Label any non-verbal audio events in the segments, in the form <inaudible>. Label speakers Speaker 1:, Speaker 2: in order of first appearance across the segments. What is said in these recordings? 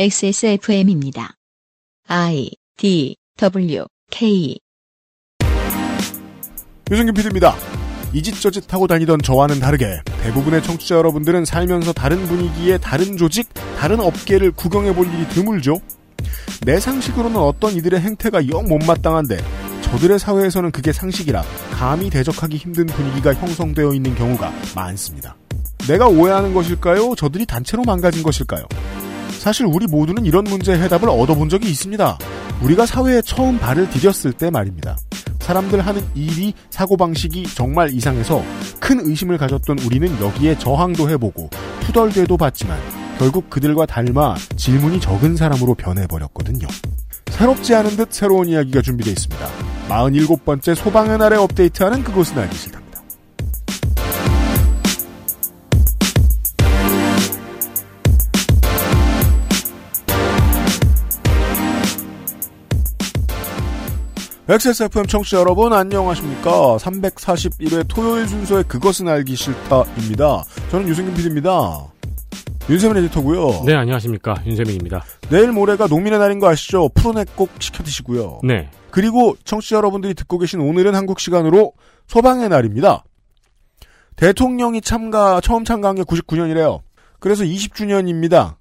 Speaker 1: XSFM입니다. I D W K
Speaker 2: 유승균 PD입니다. 이짓저짓 하고 다니던 저와는 다르게 대부분의 청취자 여러분들은 살면서 다른 분위기의 다른 조직, 다른 업계를 구경해 볼 일이 드물죠. 내 상식으로는 어떤 이들의 행태가 영 못마땅한데 저들의 사회에서는 그게 상식이라 감히 대적하기 힘든 분위기가 형성되어 있는 경우가 많습니다. 내가 오해하는 것일까요? 저들이 단체로 망가진 것일까요? 사실 우리 모두는 이런 문제의 해답을 얻어본 적이 있습니다. 우리가 사회에 처음 발을 디뎠을 때 말입니다. 사람들 하는 일이 사고방식이 정말 이상해서 큰 의심을 가졌던 우리는 여기에 저항도 해보고 투덜대도 봤지만 결국 그들과 닮아 질문이 적은 사람으로 변해버렸거든요. 새롭지 않은 듯 새로운 이야기가 준비되어 있습니다. 47번째 소방의 날에 업데이트하는 그것은 알기 싫답니다. XSFM 청취자 여러분 안녕하십니까? 341회 토요일 순서의 그것은 알기 싫다입니다. 저는 유승균 PD입니다. 윤세민 에디터고요.
Speaker 3: 네, 안녕하십니까. 윤세민입니다.
Speaker 2: 내일 모레가 농민의 날인 거 아시죠? 푸른액 꼭 시켜 드시고요.
Speaker 3: 네.
Speaker 2: 그리고 청취자 여러분들이 듣고 계신 오늘은 한국 시간으로 소방의 날입니다. 대통령이 참가 처음 참가한 게 99년이래요. 그래서 20주년입니다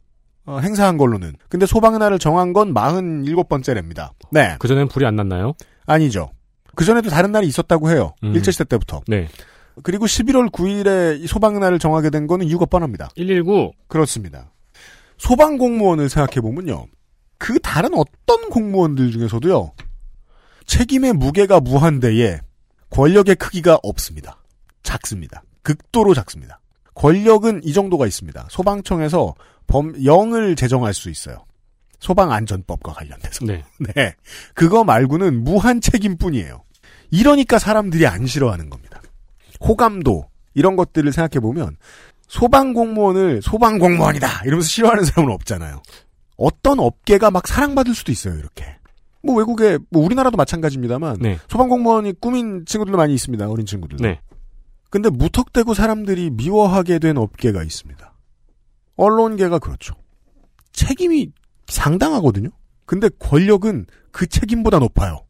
Speaker 2: 어, 행사한 걸로는 근데 소방의 날을 정한 건 47번째랍니다 네
Speaker 3: 그전엔 불이 안 났나요?
Speaker 2: 아니죠. 그전에도 다른 날이 있었다고 해요.
Speaker 3: 음.
Speaker 2: 일제시대 때부터.
Speaker 3: 네.
Speaker 2: 그리고 11월 9일에 소방의 날을 정하게 된 거는 이유가 뻔합니다.
Speaker 3: 119.
Speaker 2: 그렇습니다. 소방 공무원을 생각해보면요. 그 다른 어떤 공무원들 중에서도요. 책임의 무게가 무한대에 권력의 크기가 없습니다. 작습니다. 극도로 작습니다. 권력은 이 정도가 있습니다. 소방청에서 범, 0을 제정할 수 있어요. 소방안전법과 관련돼서.
Speaker 3: 네. <laughs>
Speaker 2: 네. 그거 말고는 무한 책임뿐이에요. 이러니까 사람들이 안 싫어하는 겁니다. 호감도 이런 것들을 생각해 보면 소방 공무원을 소방 공무원이다 이러면서 싫어하는 사람은 없잖아요. 어떤 업계가 막 사랑받을 수도 있어요. 이렇게. 뭐 외국에 뭐 우리나라도 마찬가지입니다만
Speaker 3: 네.
Speaker 2: 소방 공무원이 꾸민 친구들도 많이 있습니다. 어린 친구들.
Speaker 3: 네.
Speaker 2: 근데 무턱대고 사람들이 미워하게 된 업계가 있습니다. 언론계가 그렇죠. 책임이 상당하거든요. 근데 권력은 그 책임보다 높아요.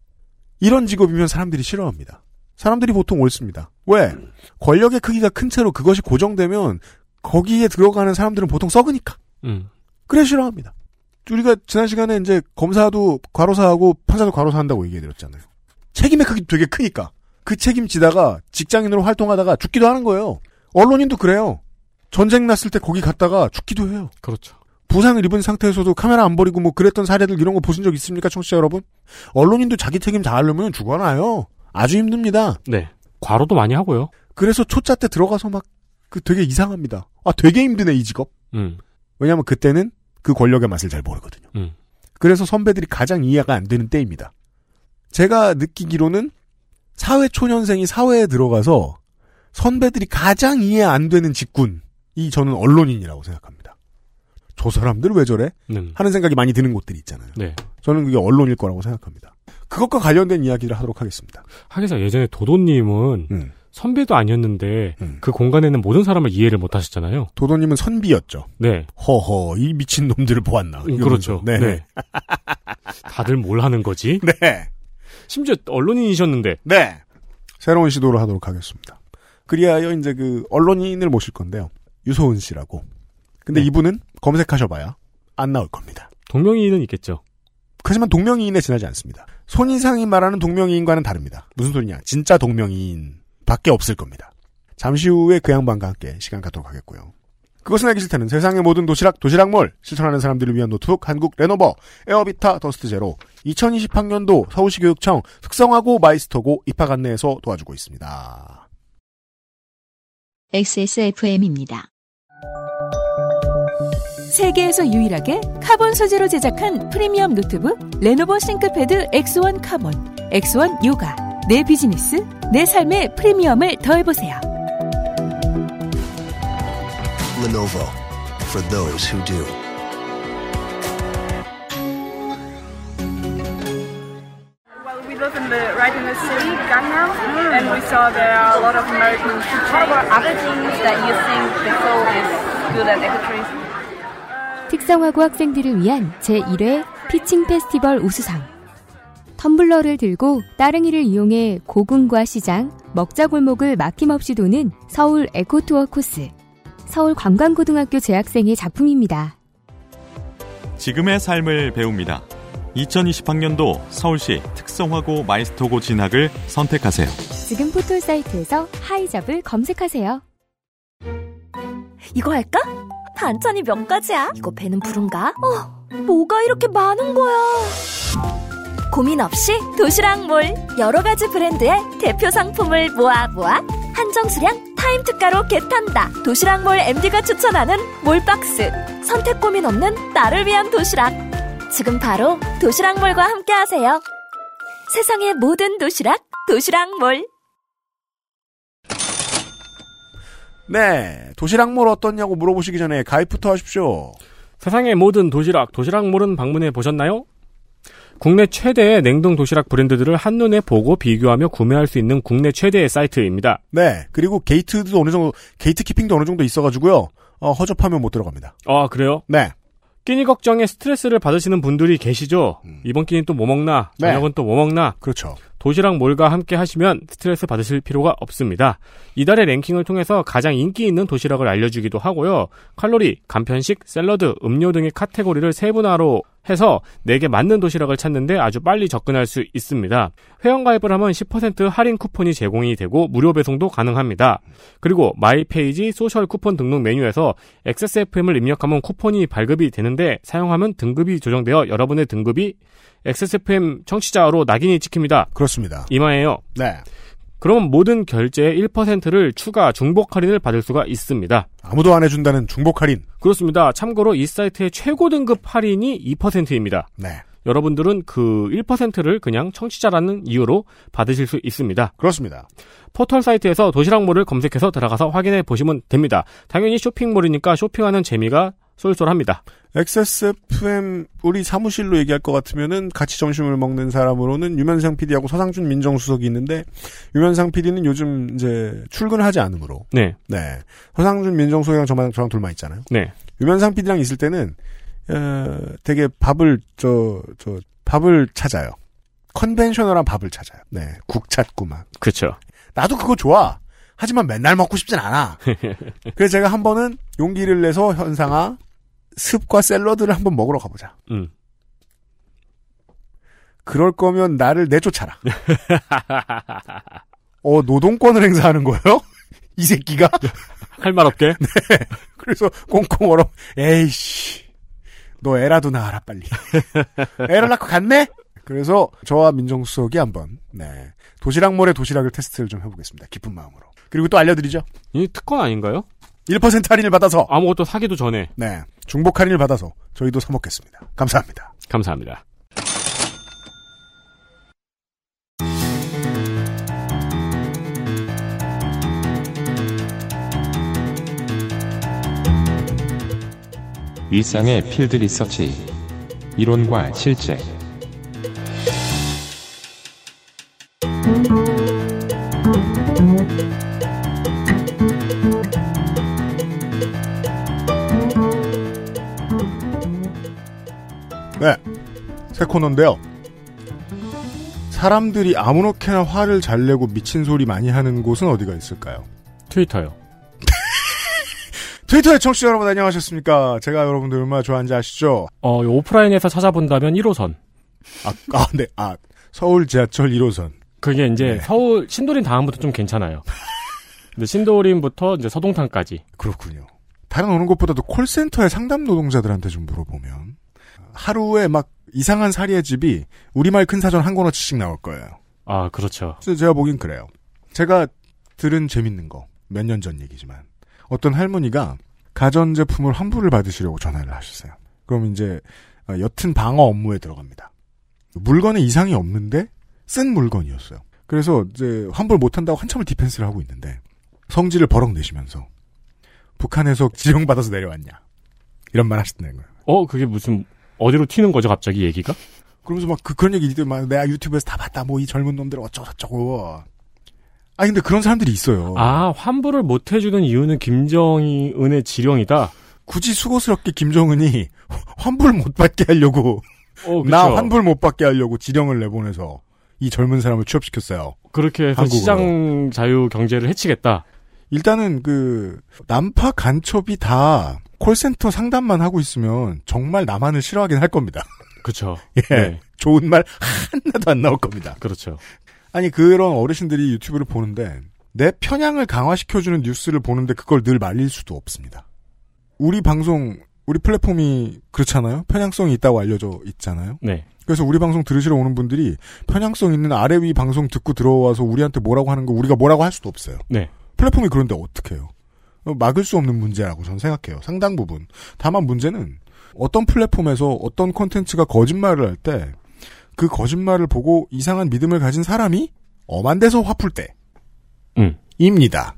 Speaker 2: 이런 직업이면 사람들이 싫어합니다. 사람들이 보통 옳습니다. 왜? 권력의 크기가 큰 채로 그것이 고정되면 거기에 들어가는 사람들은 보통 썩으니까.
Speaker 3: 음.
Speaker 2: 그래 싫어합니다. 우리가 지난 시간에 이제 검사도 과로사하고 판사도 과로사한다고 얘기해드렸잖아요. 책임의 크기 되게 크니까 그 책임지다가 직장인으로 활동하다가 죽기도 하는 거예요. 언론인도 그래요. 전쟁 났을 때 거기 갔다가 죽기도 해요.
Speaker 3: 그렇죠.
Speaker 2: 부상을 입은 상태에서도 카메라 안 버리고 뭐 그랬던 사례들 이런 거 보신 적 있습니까, 청취자 여러분? 언론인도 자기 책임 다 하려면 죽어나요. 아주 힘듭니다.
Speaker 3: 네. 과로도 많이 하고요.
Speaker 2: 그래서 초짜 때 들어가서 막 그 되게 이상합니다. 아, 되게 힘드네 이 직업.
Speaker 3: 음.
Speaker 2: 왜냐하면 그때는 그 권력의 맛을 잘 모르거든요.
Speaker 3: 음.
Speaker 2: 그래서 선배들이 가장 이해가 안 되는 때입니다. 제가 느끼기로는 사회 초년생이 사회에 들어가서 선배들이 가장 이해 안 되는 직군 이 저는 언론인이라고 생각합니다. 저 사람들 왜 저래?
Speaker 3: 음.
Speaker 2: 하는 생각이 많이 드는 곳들이 있잖아요.
Speaker 3: 네.
Speaker 2: 저는 그게 언론일 거라고 생각합니다. 그것과 관련된 이야기를 하도록 하겠습니다.
Speaker 3: 하기사 예전에 도도님은
Speaker 2: 음.
Speaker 3: 선배도 아니었는데
Speaker 2: 음.
Speaker 3: 그 공간에는 모든 사람을 이해를 못 하셨잖아요.
Speaker 2: 도도님은 선비였죠.
Speaker 3: 네.
Speaker 2: 허허, 이 미친 놈들을 보았나.
Speaker 3: 음. 그렇죠.
Speaker 2: 네.
Speaker 3: 네. 다들 뭘 하는 거지?
Speaker 2: 네.
Speaker 3: 심지어 언론인이셨는데.
Speaker 2: 네. 새로운 시도를 하도록 하겠습니다. 그리하여 이제 그 언론인을 모실 건데요. 유소은 씨라고. 근데
Speaker 3: 네.
Speaker 2: 이분은 검색하셔봐야 안 나올 겁니다.
Speaker 3: 동명이인은 있겠죠.
Speaker 2: 하지만 동명이인에 지나지 않습니다. 손이상이 말하는 동명이인과는 다릅니다. 무슨 소리냐? 진짜 동명이인 밖에 없을 겁니다. 잠시 후에 그 양반과 함께 시간 갖도록 하겠고요. 그것은 알기 싫다는 세상의 모든 도시락, 도시락몰, 실천하는 사람들을 위한 노트북, 한국 레노버, 에어비타, 더스트 제로, 2020학년도 서울시 교육청 특성화고 마이스터고 입학 안내에서 도와주고 있습니다.
Speaker 1: XSFM입니다.
Speaker 4: 세계에서 유일하게 카본 소재로 제작한 프리미엄 노트북 레노버 싱크패드 X1 카본, X1 요가. 내 비즈니스, 내 삶의 프리미엄을 더해보세요.
Speaker 5: Lenovo for those who do.
Speaker 6: Well, we live in the right in the city, Gangnam, and we saw there are a lot of American food
Speaker 7: What
Speaker 6: chains.
Speaker 7: about other things that you think the Seoul is good at ecoturism? 특성화고 학생들을 위한 제1회 피칭 페스티벌 우수상. 텀블러를 들고 따릉이를 이용해 고궁과 시장, 먹자골목을 막힘없이 도는 서울 에코투어 코스. 서울 관광고등학교 재학생의 작품입니다.
Speaker 8: 지금의 삶을 배웁니다. 2020학년도 서울시 특성화고 마이스터고 진학을 선택하세요.
Speaker 7: 지금 포털 사이트에서 하이잡을 검색하세요.
Speaker 9: 이거 할까? 반찬이 몇 가지야? 이거 배는 부른가? 어, 뭐가 이렇게 많은 거야? 고민 없이 도시락몰 여러 가지 브랜드의 대표 상품을 모아 모아 한정 수량 타임 특가로 겟한다. 도시락몰 MD가 추천하는 몰박스 선택 고민 없는 나를 위한 도시락. 지금 바로 도시락몰과 함께하세요. 세상의 모든 도시락 도시락몰.
Speaker 2: 네. 도시락몰 어떻냐고 물어보시기 전에 가입부터 하십시오.
Speaker 3: 세상의 모든 도시락, 도시락몰은 방문해 보셨나요? 국내 최대의 냉동 도시락 브랜드들을 한눈에 보고 비교하며 구매할 수 있는 국내 최대의 사이트입니다.
Speaker 2: 네. 그리고 게이트도 어느 정도, gatekeeping도 어느 정도 있어가지고요. 어, 허접하면 못 들어갑니다.
Speaker 3: 아, 그래요?
Speaker 2: 네.
Speaker 3: 끼니 걱정에 스트레스를 받으시는 분들이 계시죠? 이번 끼니 또 뭐 먹나?
Speaker 2: 네.
Speaker 3: 저녁은 또 뭐 먹나?
Speaker 2: 그렇죠.
Speaker 3: 도시락 몰과 함께 하시면 스트레스 받으실 필요가 없습니다. 이달의 랭킹을 통해서 가장 인기 있는 도시락을 알려주기도 하고요. 칼로리, 간편식, 샐러드, 음료 등의 카테고리를 세분화로 해서 내게 맞는 도시락을 찾는데 아주 빨리 접근할 수 있습니다. 회원가입을 하면 10% 할인 쿠폰이 제공이 되고 무료 배송도 가능합니다. 그리고 my page social 쿠폰 등록 메뉴에서 XSFM을 입력하면 쿠폰이 발급이 되는데 사용하면 등급이 조정되어 여러분의 등급이 XSFM 청취자로 낙인이 찍힙니다.
Speaker 2: 그렇습니다.
Speaker 3: 이마에요.
Speaker 2: 네.
Speaker 3: 그럼 모든 결제의 1%를 추가 중복 할인을 받을 수가 있습니다.
Speaker 2: 아무도 안 해준다는 중복 할인.
Speaker 3: 그렇습니다. 참고로 이 사이트의 최고 등급 할인이 2%입니다.
Speaker 2: 네.
Speaker 3: 여러분들은 그 1%를 그냥 청취자라는 이유로 받으실 수 있습니다.
Speaker 2: 그렇습니다.
Speaker 3: 포털 사이트에서 도시락몰을 검색해서 들어가서 확인해 보시면 됩니다. 당연히 쇼핑몰이니까 쇼핑하는 재미가 쏠쏠합니다.
Speaker 2: XSFM 우리 사무실로 얘기할 것 같으면은 같이 점심을 먹는 사람으로는 유면상 PD하고 서상준 민정수석이 있는데 유면상 PD는 요즘 이제 출근하지 않으므로
Speaker 3: 네.
Speaker 2: 네 서상준 민정수석이랑 저만 저랑 둘만 있잖아요.
Speaker 3: 네.
Speaker 2: 유면상 PD랑 있을 때는 어, 되게 밥을 저 저 밥을 찾아요. 컨벤셔널한 밥을 찾아요. 네, 국 찾고 막.
Speaker 3: 그렇죠.
Speaker 2: 나도 그거 좋아. 하지만 맨날 먹고 싶진 않아. <laughs> 그래서 제가 한 번은 용기를 내서 현상아 습과 샐러드를 한번 먹으러 가보자.
Speaker 3: 음.
Speaker 2: 그럴 거면 나를 내쫓아라. <laughs> 어, 노동권을 행사하는 거예요? <laughs> 이 새끼가? <laughs>
Speaker 3: 할 말 없게?
Speaker 2: 네. 그래서 꽁꽁 얼어, 에이씨. 너 애라도 낳아라, 빨리. 애를 낳고 갔네? 그래서 저와 민정수석이 한번, 네. 도시락몰의 도시락을 테스트를 좀 해보겠습니다. 기쁜 마음으로. 그리고 또 알려드리죠.
Speaker 3: 이 특권 아닌가요?
Speaker 2: 1% 할인을 받아서.
Speaker 3: 아무것도 사기도 전에.
Speaker 2: 네. 중복 할인을 받아서 저희도 사 먹겠습니다. 감사합니다.
Speaker 3: 감사합니다.
Speaker 10: 일상의 필드 리서치 이론과 실제
Speaker 2: 네. 새 코너인데요. 사람들이 아무렇게나 화를 잘 내고 미친 소리 많이 하는 곳은 어디가 있을까요?
Speaker 3: 트위터요. <laughs>
Speaker 2: 트위터의 청취자 여러분 안녕하셨습니까? 제가 여러분들 얼마나 좋아하는지 아시죠?
Speaker 3: 어, 이 오프라인에서 찾아본다면 1호선.
Speaker 2: 아, 아, 네, 아, 서울 지하철 1호선.
Speaker 3: 그게 이제
Speaker 2: 네.
Speaker 3: 서울 신도림 다음부터 좀 괜찮아요. 근데 신도림부터 이제 서동탄까지.
Speaker 2: 그렇군요. 다른 어느 곳보다도 콜센터의 상담 노동자들한테 좀 물어보면 하루에 막 이상한 사리의 집이 우리말 큰 사전 한 권어치씩 나올 거예요.
Speaker 3: 아, 그렇죠.
Speaker 2: 그래서 제가 보긴 그래요. 제가 들은 재밌는 거 몇 년 전 얘기지만 어떤 할머니가 가전제품을 환불을 받으시려고 전화를 하셨어요. 그럼 이제 어, 옅은 방어 업무에 들어갑니다. 물건에 이상이 없는데 쓴 물건이었어요. 그래서 이제 환불 못한다고 한참을 디펜스를 하고 있는데 성질을 버럭 내시면서 북한에서 지령받아서 내려왔냐 이런 말 하시는 거예요.
Speaker 3: 어, 그게 무슨 어디로 튀는 거죠, 갑자기 얘기가?
Speaker 2: 그러면서 막 그, 그런 얘기들 막 내가 유튜브에서 다 봤다 뭐 이 젊은 놈들 어쩌고저쩌고 아 근데 그런 사람들이 있어요.
Speaker 3: 아, 환불을 못 해주는 이유는 김정은의 지령이다.
Speaker 2: 굳이 수고스럽게 김정은이 <laughs> 환불 못 받게 하려고
Speaker 3: 어.
Speaker 2: 나 환불 못 받게 하려고 지령을 내보내서 이 젊은 사람을 취업시켰어요.
Speaker 3: 그렇게 해서
Speaker 2: 한국으로.
Speaker 3: 시장 자유 경제를 해치겠다.
Speaker 2: 일단은 그 난파 간첩이 다 콜센터 상담만 하고 있으면 정말 남한을 싫어하긴 할 겁니다.
Speaker 3: 그렇죠. <laughs>
Speaker 2: 예.
Speaker 3: 네.
Speaker 2: 좋은 말 하나도 안 나올 겁니다.
Speaker 3: 그렇죠.
Speaker 2: 아니 그런 어르신들이 유튜브를 보는데 내 편향을 강화시켜주는 뉴스를 보는데 그걸 늘 말릴 수도 없습니다. 우리 방송 우리 플랫폼이 그렇잖아요. 편향성이 있다고 알려져 있잖아요.
Speaker 3: 네.
Speaker 2: 그래서 우리 방송 들으시러 오는 분들이 편향성 있는 아래 위 방송 듣고 들어와서 우리한테 뭐라고 하는 거 우리가 뭐라고 할 수도 없어요.
Speaker 3: 네.
Speaker 2: 플랫폼이 그런데 어떡해요? 어, 막을 수 없는 문제라고 저는 생각해요. 상당 부분. 다만 문제는 어떤 플랫폼에서 어떤 콘텐츠가 거짓말을 할 때 그 거짓말을 보고 이상한 믿음을 가진 사람이 엄한 데서 화풀 때.
Speaker 3: 음.
Speaker 2: 입니다.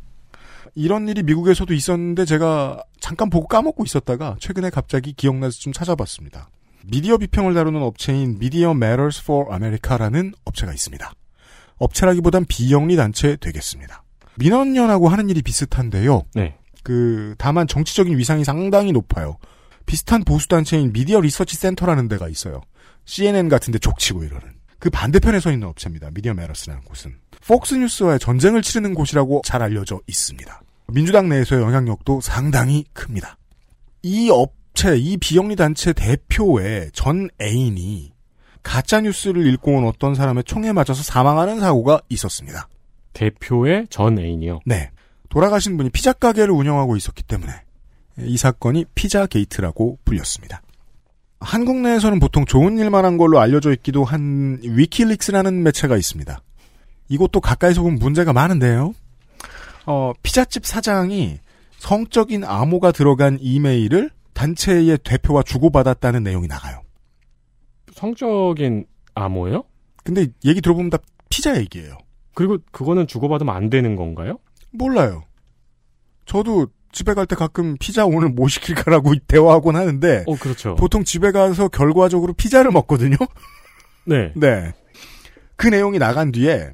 Speaker 2: 이런 일이 미국에서도 있었는데 제가 잠깐 보고 까먹고 있었다가 최근에 갑자기 기억나서 좀 찾아봤습니다. 미디어 비평을 다루는 업체인 Media Matters for America라는 업체가 있습니다. 업체라기보단 비영리 단체 되겠습니다. 민언련하고 하는 일이 비슷한데요.
Speaker 3: 네.
Speaker 2: 그 다만 정치적인 위상이 상당히 높아요. 비슷한 보수 단체인 미디어 리서치 센터라는 데가 있어요. CNN 같은 데 족치고 이러는. 그 반대편에 서 있는 업체입니다. Media Matters라는 곳은. 폭스뉴스와의 전쟁을 치르는 곳이라고 잘 알려져 있습니다. 민주당 내에서의 영향력도 상당히 큽니다. 이 업체, 이 비영리 단체 대표의 전 애인이 가짜 뉴스를 읽고 온 어떤 사람의 총에 맞아서 사망하는 사고가 있었습니다.
Speaker 3: 대표의 전 애인이요.
Speaker 2: 네. 돌아가신 분이 피자 가게를 운영하고 있었기 때문에 이 사건이 피자 게이트라고 불렸습니다. 한국 내에서는 보통 좋은 일만 한 걸로 알려져 있기도 한 위키리크스라는 매체가 있습니다. 이것도 가까이서 보면 문제가 많은데요. 어, 피자집 사장이 성적인 암호가 들어간 이메일을 단체의 대표와 주고받았다는 내용이 나가요.
Speaker 3: 성적인 암호예요?
Speaker 2: 근데 얘기 들어보면 다 피자 얘기예요.
Speaker 3: 그리고 그거는 주고받으면 안 되는 건가요?
Speaker 2: 몰라요. 저도 집에 갈 때 가끔 피자 오늘 뭐 시킬까라고 <laughs> 대화하곤 하는데
Speaker 3: 어, 그렇죠.
Speaker 2: 보통 집에 가서 결과적으로 피자를 먹거든요.
Speaker 3: 네. <laughs>
Speaker 2: 네. 그 내용이 나간 뒤에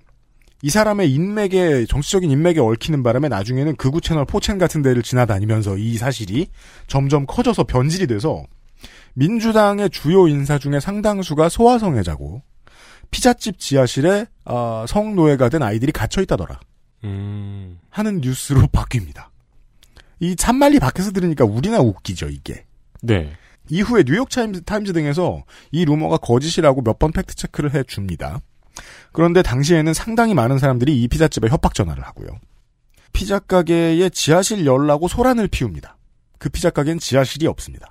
Speaker 2: 이 사람의 인맥에 정치적인 인맥에 얽히는 바람에 나중에는 극우 채널 포첸 같은 데를 지나다니면서 이 사실이 점점 커져서 변질이 돼서 민주당의 주요 인사 중에 상당수가 소아성애자고 피자집 지하실에 아, 성노예가 된 아이들이 갇혀 있다더라
Speaker 3: 음.
Speaker 2: 하는 뉴스로 <laughs> 바뀝니다. 이 참 멀리 밖에서 들으니까 우리나 웃기죠 이게.
Speaker 3: 네.
Speaker 2: 이후에 뉴욕 타임즈, 타임즈 등에서 이 루머가 거짓이라고 몇 번 fact check를 해 줍니다. 그런데 당시에는 상당히 많은 사람들이 이 피자집에 협박 전화를 하고요. 피자 가게에 지하실 열라고 소란을 피웁니다. 그 피자 가게는 지하실이 없습니다.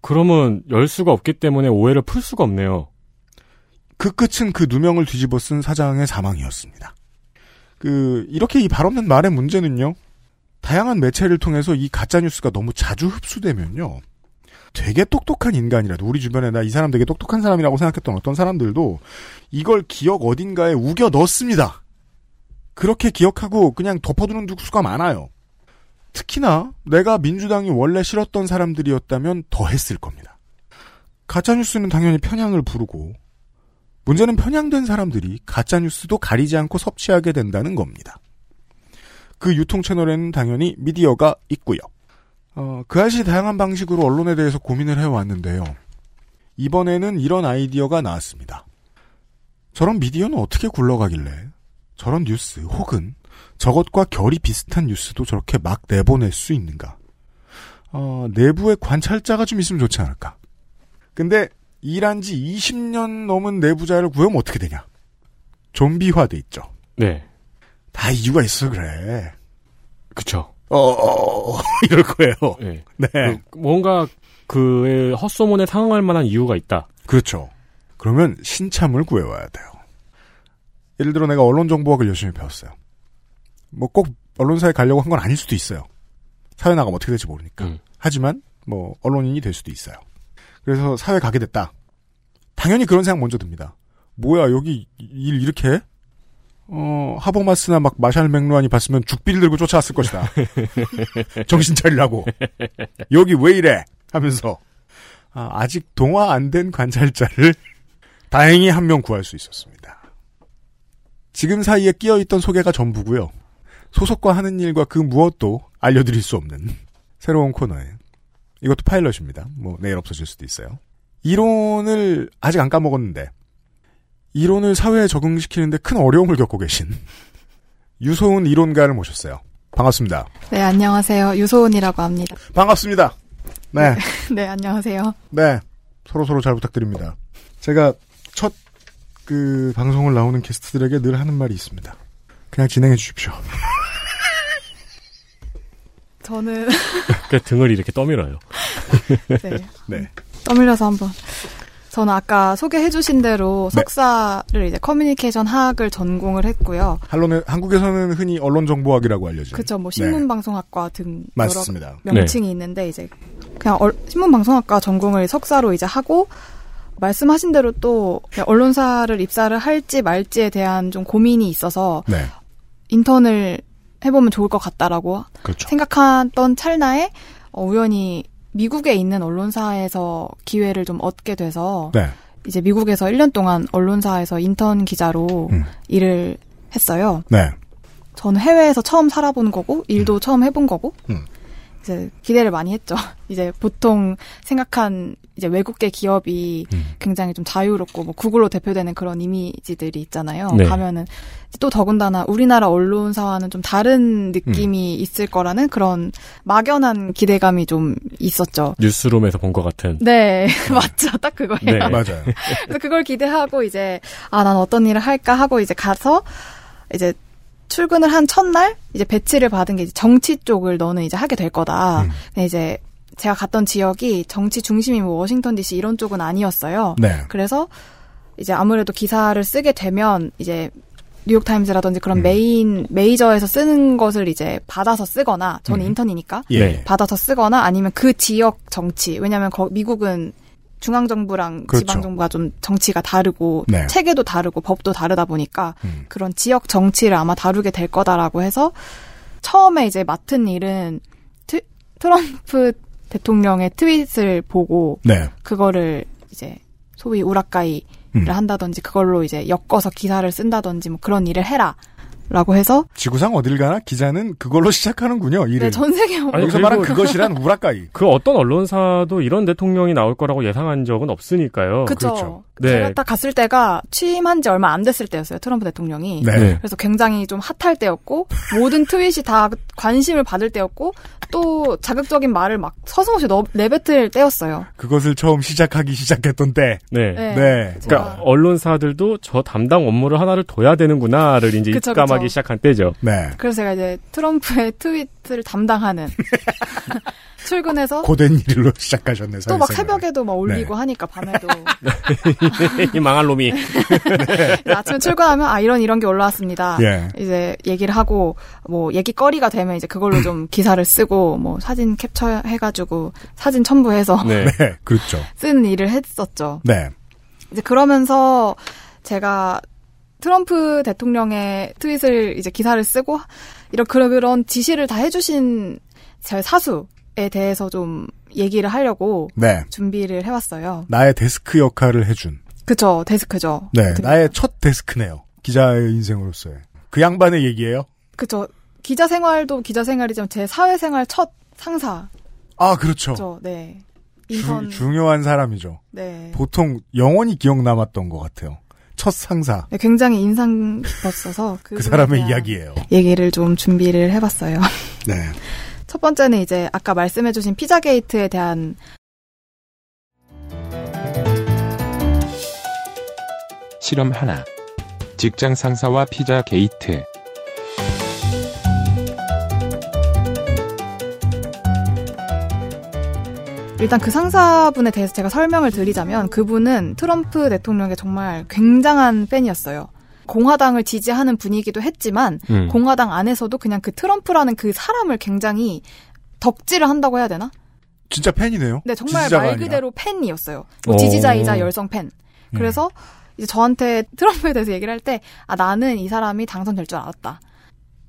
Speaker 3: 그러면 열 수가 없기 때문에 오해를 풀 수가 없네요.
Speaker 2: 그 끝은 그 누명을 뒤집어 쓴 사장의 사망이었습니다. 그 이렇게 이 발 없는 말의 문제는요. 다양한 매체를 통해서 이 가짜 뉴스가 너무 자주 흡수되면요. 되게 똑똑한 인간이라도 우리 주변에 나 이 사람 되게 똑똑한 사람이라고 생각했던 어떤 사람들도 이걸 기억 어딘가에 우겨 넣습니다. 그렇게 기억하고 그냥 덮어두는 수가 많아요. 특히나 내가 민주당이 원래 싫었던 사람들이었다면 더 했을 겁니다. 가짜뉴스는 당연히 편향을 부르고 문제는 편향된 사람들이 가짜뉴스도 가리지 않고 섭취하게 된다는 겁니다. 그 유통 채널에는 당연히 미디어가 있고요. 어, 그 아시 다양한 방식으로 언론에 대해서 고민을 해왔는데요. 이번에는 이런 아이디어가 나왔습니다. 저런 미디어는 어떻게 굴러가길래 저런 뉴스 혹은 저것과 결이 비슷한 뉴스도 저렇게 막 내보낼 수 있는가? 어, 내부에 관찰자가 좀 있으면 좋지 않을까? 근데 일한 지 20년 넘은 내부자를 구하면 어떻게 되냐? 좀비화돼 있죠.
Speaker 3: 네.
Speaker 2: 다 이유가 있어 그래.
Speaker 3: 그쵸.
Speaker 2: 어, 어, 어 <laughs> 이럴 거예요.
Speaker 3: 네.
Speaker 2: 네.
Speaker 3: 그 뭔가 그의 헛소문에 상응할 만한 이유가 있다.
Speaker 2: 그렇죠. 그러면 신참을 구해와야 돼요. 예를 들어 내가 언론 정보학을 열심히 배웠어요. 뭐 꼭 언론사에 가려고 한 건 아닐 수도 있어요. 사회 나가면 어떻게 될지 모르니까.
Speaker 3: 음.
Speaker 2: 하지만 뭐 언론인이 될 수도 있어요. 그래서 사회 가게 됐다. 당연히 그런 생각 먼저 듭니다. 뭐야 여기 일 이렇게 해? 어 하버마스나 막 마샬 맥루안이 봤으면 죽비를 들고 쫓아왔을 것이다. <laughs> 정신 차리라고. 여기 왜 이래? 하면서 아, 아직 동화 안 된 관찰자를 <laughs> 다행히 한 명 구할 수 있었습니다. 지금 사이에 끼어있던 소개가 전부고요. 소속과 하는 일과 그 무엇도 알려드릴 수 없는 <laughs> 새로운 코너에 이것도 파일럿입니다. 뭐 내일 없어질 수도 있어요. 이론을 아직 안 까먹었는데 이론을 사회에 적응시키는데 큰 어려움을 겪고 계신 <laughs> 유소은 이론가를 모셨어요. 반갑습니다.
Speaker 11: 네, 안녕하세요. 유소은이라고 합니다.
Speaker 2: 반갑습니다. 네. <laughs>
Speaker 11: 네, 안녕하세요.
Speaker 2: 네. 서로 서로 잘 부탁드립니다. 제가 첫 그 방송을 나오는 게스트들에게 늘 하는 말이 있습니다. 그냥 진행해 주십시오. <laughs>
Speaker 11: 저는 <laughs>
Speaker 3: 그 등을 이렇게 떠밀어요. <laughs>
Speaker 11: 네.
Speaker 2: 네.
Speaker 11: 떠밀려서 한번. 저는 아까 소개해주신 대로
Speaker 2: 네.
Speaker 11: 석사를 이제 커뮤니케이션 학을 전공을 했고요.
Speaker 2: 한론은 한국에서는 흔히 언론 정보학이라고 알려진.
Speaker 11: 그쵸, 뭐
Speaker 2: 네.
Speaker 11: 신문방송학과 등
Speaker 2: 맞습니다.
Speaker 11: 여러 명칭이 있는데 이제 그냥 얼- 신문방송학과 전공을 석사로 이제 하고 말씀하신 대로 또 그냥 언론사를 입사를 할지 말지에 대한 좀 고민이 있어서
Speaker 2: 네.
Speaker 11: 인턴을 해보면 좋을 것 같다라고
Speaker 2: 그렇죠.
Speaker 11: 생각했던 찰나에 어, 우연히 미국에 있는 언론사에서 기회를 좀 얻게 돼서
Speaker 2: 네.
Speaker 11: 이제 미국에서 1년 동안 언론사에서 인턴 기자로
Speaker 2: 음.
Speaker 11: 일을 했어요.
Speaker 2: 네.
Speaker 11: 저는 해외에서 처음 살아본 거고 일도 처음 해본 거고
Speaker 2: 음.
Speaker 11: 이제 기대를 많이 했죠. <laughs> 이제 보통 생각한 이제 외국계 기업이
Speaker 2: 음.
Speaker 11: 굉장히 좀 자유롭고 뭐 구글로 대표되는 그런 이미지들이 있잖아요.
Speaker 3: 네.
Speaker 11: 가면은 또 더군다나 우리나라 언론사와는 좀 다른 느낌이
Speaker 2: 음.
Speaker 11: 있을 거라는 그런 막연한 기대감이 좀 있었죠.
Speaker 3: 뉴스룸에서 본 것 같은.
Speaker 11: 네, <laughs> 맞죠. 딱 그거예요.
Speaker 3: 네.
Speaker 2: 맞아요.
Speaker 11: 그래서 그걸 기대하고 이제 아 난 어떤 일을 할까 하고 이제 가서 이제 출근을 한 첫날 이제 배치를 받은 게 이제 정치 쪽을 너는 이제 하게 될 거다.
Speaker 2: 음.
Speaker 11: 근데 이제 제가 갔던 지역이 정치 중심이 뭐 워싱턴 DC 이런 쪽은 아니었어요.
Speaker 2: 네.
Speaker 11: 그래서 이제 아무래도 기사를 쓰게 되면 이제 뉴욕 타임즈라든지 그런
Speaker 2: 음.
Speaker 11: 메인 메이저에서 쓰는 것을 이제 받아서 쓰거나 저는
Speaker 2: 음.
Speaker 11: 인턴이니까
Speaker 2: 예.
Speaker 3: 네.
Speaker 11: 받아서 쓰거나 아니면 그 지역 정치 왜냐하면 거, 미국은 중앙 정부랑
Speaker 2: 그렇죠.
Speaker 11: 지방 정부가 좀 정치가 다르고
Speaker 2: 네.
Speaker 11: 체계도 다르고 법도 다르다 보니까
Speaker 2: 음.
Speaker 11: 그런 지역 정치를 아마 다루게 될 거다라고 해서 처음에 이제 맡은 일은 트, 트럼프 대통령의 트윗을 보고
Speaker 2: 네.
Speaker 11: 그거를 이제 소위 우라카이를
Speaker 2: 음.
Speaker 11: 한다든지 그걸로 이제 엮어서 기사를 쓴다든지 뭐 그런 일을 해라 라고 해서
Speaker 2: 지구상 어딜 가나 기자는 그걸로 <laughs> 시작하는군요. 일을.
Speaker 11: 네, 전 세계
Speaker 3: 아니,
Speaker 2: 여기서 말한 그것이란 우라카이. <laughs>
Speaker 3: 그 어떤 언론사도 이런 대통령이 나올 거라고 예상한 적은 없으니까요.
Speaker 11: 그쵸.
Speaker 2: 그렇죠.
Speaker 3: 네.
Speaker 11: 제가 딱 갔을 때가 취임한 지 얼마 안 됐을 때였어요. 트럼프 대통령이.
Speaker 2: 네.
Speaker 3: 네.
Speaker 11: 그래서 굉장히 좀 핫할 때였고 모든 트윗이 다 관심을 받을 때였고 또 자극적인 말을 막 서슴없이 너- 내뱉을 때였어요.
Speaker 2: 그것을 처음 시작하기 시작했던 때.
Speaker 3: 네.
Speaker 11: 네.
Speaker 2: 네.
Speaker 11: 제가-
Speaker 3: 그러니까 언론사들도 저 담당 업무를 하나를 둬야 되는구나를 이제
Speaker 11: 그쵸,
Speaker 3: 입감하기
Speaker 11: 그쵸.
Speaker 3: 시작한 때죠.
Speaker 2: 네.
Speaker 11: 그래서 제가 이제 트럼프의 트윗을 담당하는 <laughs> 출근해서
Speaker 2: 고된 일로 <laughs> 시작하셨네.
Speaker 11: 또 막. 새벽에도 막 올리고
Speaker 2: 네.
Speaker 11: 하니까 밤에도 <laughs>
Speaker 3: 이 망할 놈이.
Speaker 11: 이제 <laughs> 아침에 출근하면 아 이런 이런 게 올라왔습니다.
Speaker 2: 예.
Speaker 11: 이제 얘기를 하고 뭐 얘기거리가 되면 이제 그걸로 좀 <clears throat> 기사를 쓰고 뭐 사진 캡처해가지고 사진 첨부해서
Speaker 3: 네.
Speaker 2: 네. 그렇죠.
Speaker 11: 쓰는 일을 했었죠.
Speaker 2: 네.
Speaker 11: 이제 그러면서 제가 트럼프 대통령의 트윗을 이제 기사를 쓰고 이런 그런 그런 지시를 다 해주신 제 사수에 대해서 좀 얘기를 하려고
Speaker 2: 네.
Speaker 11: 준비를 해왔어요.
Speaker 2: 나의 데스크 역할을 해준.
Speaker 11: 그죠 데스크죠.
Speaker 2: 네.
Speaker 11: 어떻게
Speaker 2: 나의 첫 데스크네요. 기자의 인생으로서의. 그 양반의 얘기예요.
Speaker 11: 그죠 기자 생활도 기자 생활이지만 제 사회생활 첫 상사죠.
Speaker 2: 아, 그렇죠.
Speaker 11: 네.
Speaker 2: 주-
Speaker 11: 인턴.
Speaker 2: 중요한 사람이죠.
Speaker 11: 네.
Speaker 2: 보통 영원히 기억 남았던 것 같아요. 첫 상사.
Speaker 11: 네, 굉장히 인상 깊었어서
Speaker 2: 그 사람의 이야기예요.
Speaker 11: 얘기를 좀 준비를 해봤어요.
Speaker 2: 네. <laughs>
Speaker 11: 첫 번째는 이제 아까 말씀해주신 피자 게이트에 대한
Speaker 10: 실험 하나. 직장 상사와 피자 게이트.
Speaker 11: 일단 그 상사분에 대해서 제가 설명을 드리자면 그분은 트럼프 대통령의 정말 굉장한 팬이었어요. 공화당을 지지하는 분이기도 했지만
Speaker 3: 음.
Speaker 11: 공화당 안에서도 그냥 그 트럼프라는 그 사람을 굉장히 덕질을 한다고 해야 되나?
Speaker 2: 진짜 팬이네요.
Speaker 11: 네, 정말 말
Speaker 2: 아니라.
Speaker 11: 그대로 팬이었어요. 뭐
Speaker 3: 오.
Speaker 11: 지지자이자 열성 팬.
Speaker 2: 음.
Speaker 11: 그래서 이제 저한테 <laughs> 트럼프에 대해서 얘기를 할 때, 아, 나는 이 사람이 당선될 줄 알았다.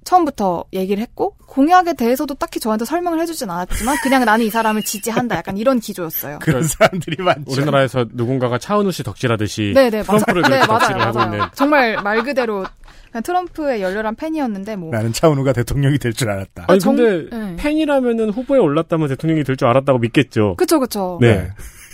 Speaker 11: 처음부터 얘기를 했고, 공약에 대해서도 딱히 저한테 설명을 해주진 않았지만, 그냥 나는 이 사람을 지지한다. 약간 이런 기조였어요.
Speaker 2: 그런 사람들이 많죠.
Speaker 3: 우리나라에서 누군가가 차은우 씨 덕질하듯이
Speaker 11: 네네, 맞아.
Speaker 3: 트럼프를
Speaker 11: 네,
Speaker 3: 그렇게
Speaker 11: 맞아요,
Speaker 3: 덕질을 하고
Speaker 11: 맞아요.
Speaker 3: 있는
Speaker 11: 정말 말 그대로 그냥 트럼프의 열렬한 팬이었는데 뭐
Speaker 2: 나는 차은우가 대통령이 될 줄 알았다.
Speaker 3: 아니
Speaker 11: 정-
Speaker 3: 근데
Speaker 11: 네.
Speaker 3: 팬이라면은 후보에 올랐다면 대통령이 될 줄 알았다고 믿겠죠.
Speaker 11: 그쵸 그쵸.
Speaker 3: 네.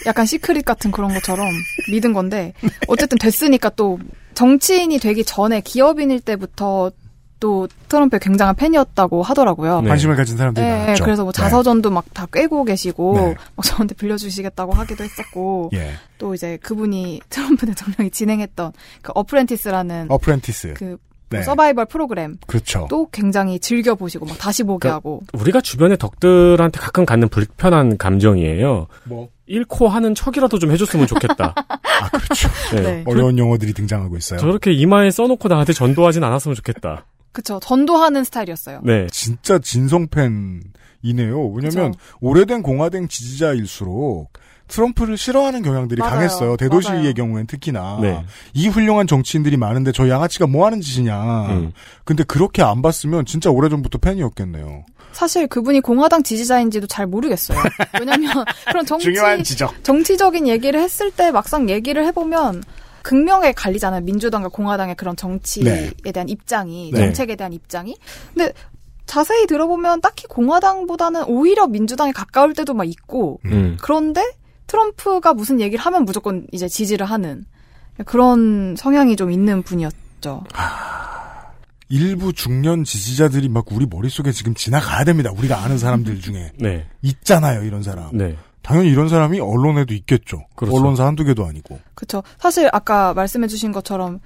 Speaker 11: 약간 시크릿 같은 그런 것처럼 믿은 건데 어쨌든 됐으니까 또 정치인이 되기 전에 기업인일 때부터 또 트럼프의 굉장한 팬이었다고 하더라고요.
Speaker 3: 네.
Speaker 2: 관심을 가진 사람들이
Speaker 11: 네,
Speaker 2: 많았죠.
Speaker 11: 그래서 뭐
Speaker 2: 네.
Speaker 11: 자서전도 막 다 꿰고 계시고
Speaker 2: 네.
Speaker 11: 막 저한테 빌려주시겠다고 하기도 했었고
Speaker 2: 예.
Speaker 11: 또 이제 그분이 <laughs> 트럼프 대통령이 진행했던 그 어프렌티스라는
Speaker 2: 어프렌티스.
Speaker 11: 그
Speaker 2: 네.
Speaker 11: 서바이벌 프로그램
Speaker 2: 그렇죠.
Speaker 11: 또 굉장히 즐겨 보시고 막 다시 보게
Speaker 3: 그러니까
Speaker 11: 하고
Speaker 3: 우리가 주변의 덕들한테 가끔 갖는 불편한 감정이에요.
Speaker 2: 뭐
Speaker 3: 잃고 하는 척이라도 좀 해줬으면 좋겠다. <laughs>
Speaker 2: 아, 그렇죠.
Speaker 3: 네.
Speaker 11: 네.
Speaker 2: 어려운 용어들이 등장하고 있어요.
Speaker 3: 저렇게 이마에 써놓고 나한테 전도하진 않았으면 좋겠다.
Speaker 11: 그쵸 전도하는 스타일이었어요.
Speaker 3: 네.
Speaker 2: 진짜 진성 팬이네요. 왜냐면
Speaker 11: 그쵸.
Speaker 2: 오래된 공화당 지지자일수록 트럼프를 싫어하는 경향들이
Speaker 11: 맞아요.
Speaker 2: 강했어요. 대도시의
Speaker 11: 맞아요.
Speaker 2: 경우엔 특히나.
Speaker 3: 네.
Speaker 2: 이 훌륭한 정치인들이 많은데 저 양아치가 뭐 하는 짓이냐.
Speaker 3: 음.
Speaker 2: 근데 그렇게 안 봤으면 진짜 오래 전부터 팬이었겠네요.
Speaker 11: 사실 그분이 공화당 지지자인지도 잘 모르겠어요. 왜냐면 <laughs> 그런 정치
Speaker 2: 중요한 지적.
Speaker 11: 정치적인 얘기를 했을 때 막상 얘기를 해보면 극명하게 갈리잖아요. 민주당과 공화당의 그런 정치에
Speaker 2: 네.
Speaker 11: 대한 입장이,
Speaker 2: 네.
Speaker 11: 정책에 대한 입장이. 근데 자세히 들어보면 딱히 공화당보다는 오히려 민주당에 가까울 때도 막 있고,
Speaker 3: 음.
Speaker 11: 그런데 트럼프가 무슨 얘기를 하면 무조건 이제 지지를 하는 그런 성향이 좀 있는 분이었죠.
Speaker 2: 일부 중년 지지자들이 막 우리 머릿속에 지금 지나가야 됩니다. 우리가 아는 사람들 중에.
Speaker 3: 네.
Speaker 2: 있잖아요, 이런 사람.
Speaker 3: 네.
Speaker 2: 당연히 이런 사람이 언론에도 있겠죠.
Speaker 3: 그렇죠.
Speaker 2: 언론사 한두 개도 아니고.
Speaker 11: 그쵸. 사실 아까 말씀해주신 것처럼